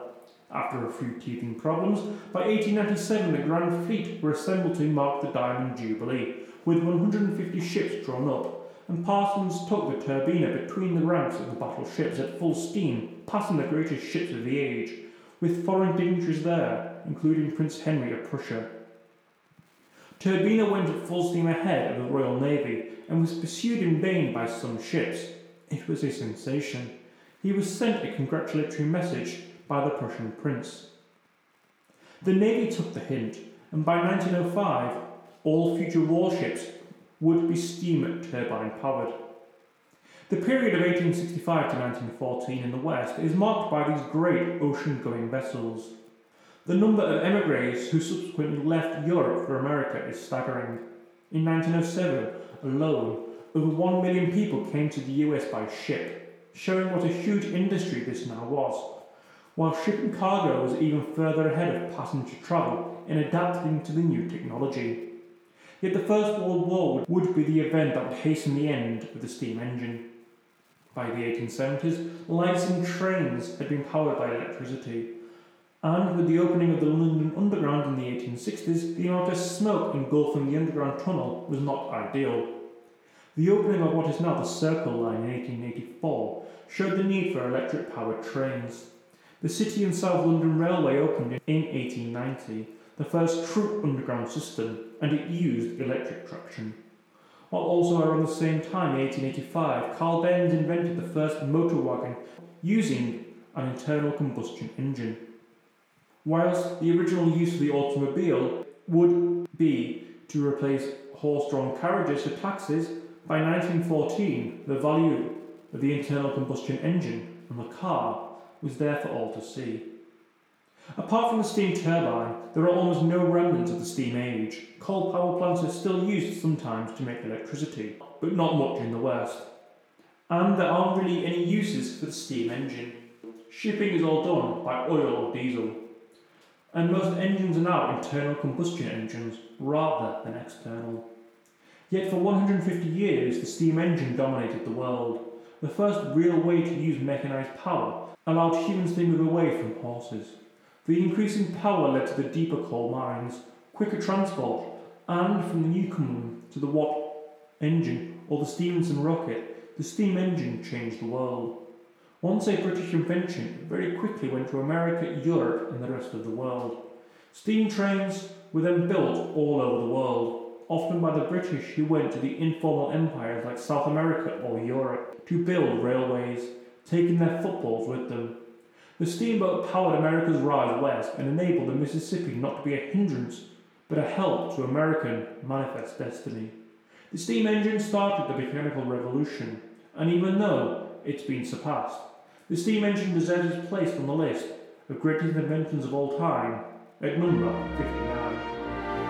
After a few teething problems, by 1897 the Grand Fleet were assembled to mark the Diamond Jubilee, with 150 ships drawn up, and Parsons took the Turbinia between the ranks of the battleships at full steam, passing the greatest ships of the age, with foreign dignitaries there, including Prince Henry of Prussia. Turbinia went at full steam ahead of the Royal Navy and was pursued in vain by some ships. It was a sensation. He was sent a congratulatory message by the Prussian prince. The Navy took the hint, and by 1905, all future warships would be steam turbine powered. The period of 1865 to 1914 in the West is marked by these great ocean going vessels. The number of emigres who subsequently left Europe for America is staggering. In 1907 alone, over 1 million people came to the US by ship, showing what a huge industry this now was, while shipping cargo was even further ahead of passenger travel in adapting to the new technology. Yet the First World War would be the event that would hasten the end of the steam engine. By the 1870s, lights in trains had been powered by electricity, and with the opening of the London Underground in the 1860s, the amount of smoke engulfing the Underground Tunnel was not ideal. The opening of what is now the Circle Line in 1884 showed the need for electric powered trains. The City and South London Railway opened in 1890, the first true underground system, and it used electric traction. While also around the same time, in 1885, Carl Benz invented the first motor wagon using an internal combustion engine whilst the original use of the automobile would be to replace horse-drawn carriages for taxis, by 1914 the value of the internal combustion engine and the car was there for all to see. Apart from the steam turbine, there are almost no remnants of the steam age. Coal power plants are still used sometimes to make electricity, but not much in the West. And there aren't really any uses for the steam engine. Shipping is all done by oil or diesel and most engines are now internal combustion engines rather than external. Yet for 150 years, the steam engine dominated the world. The first real way to use mechanized power allowed humans to move away from horses. The increasing power led to the deeper coal mines, quicker transport, and from the Newcomen to the Watt engine or the Stephenson rocket, the steam engine changed the world. Once a British invention, it very quickly went to America, Europe, and the rest of the world. Steam trains were then built all over the world, often by the British who went to the informal empires like South America or Europe to build railways, taking their footballs with them. The steamboat powered America's rise west and enabled the Mississippi not to be a hindrance, but a help to American manifest destiny. The steam engine started the mechanical revolution, and even though it's been surpassed, the steam engine deserves its place on the list of greatest inventions of all time at number 59.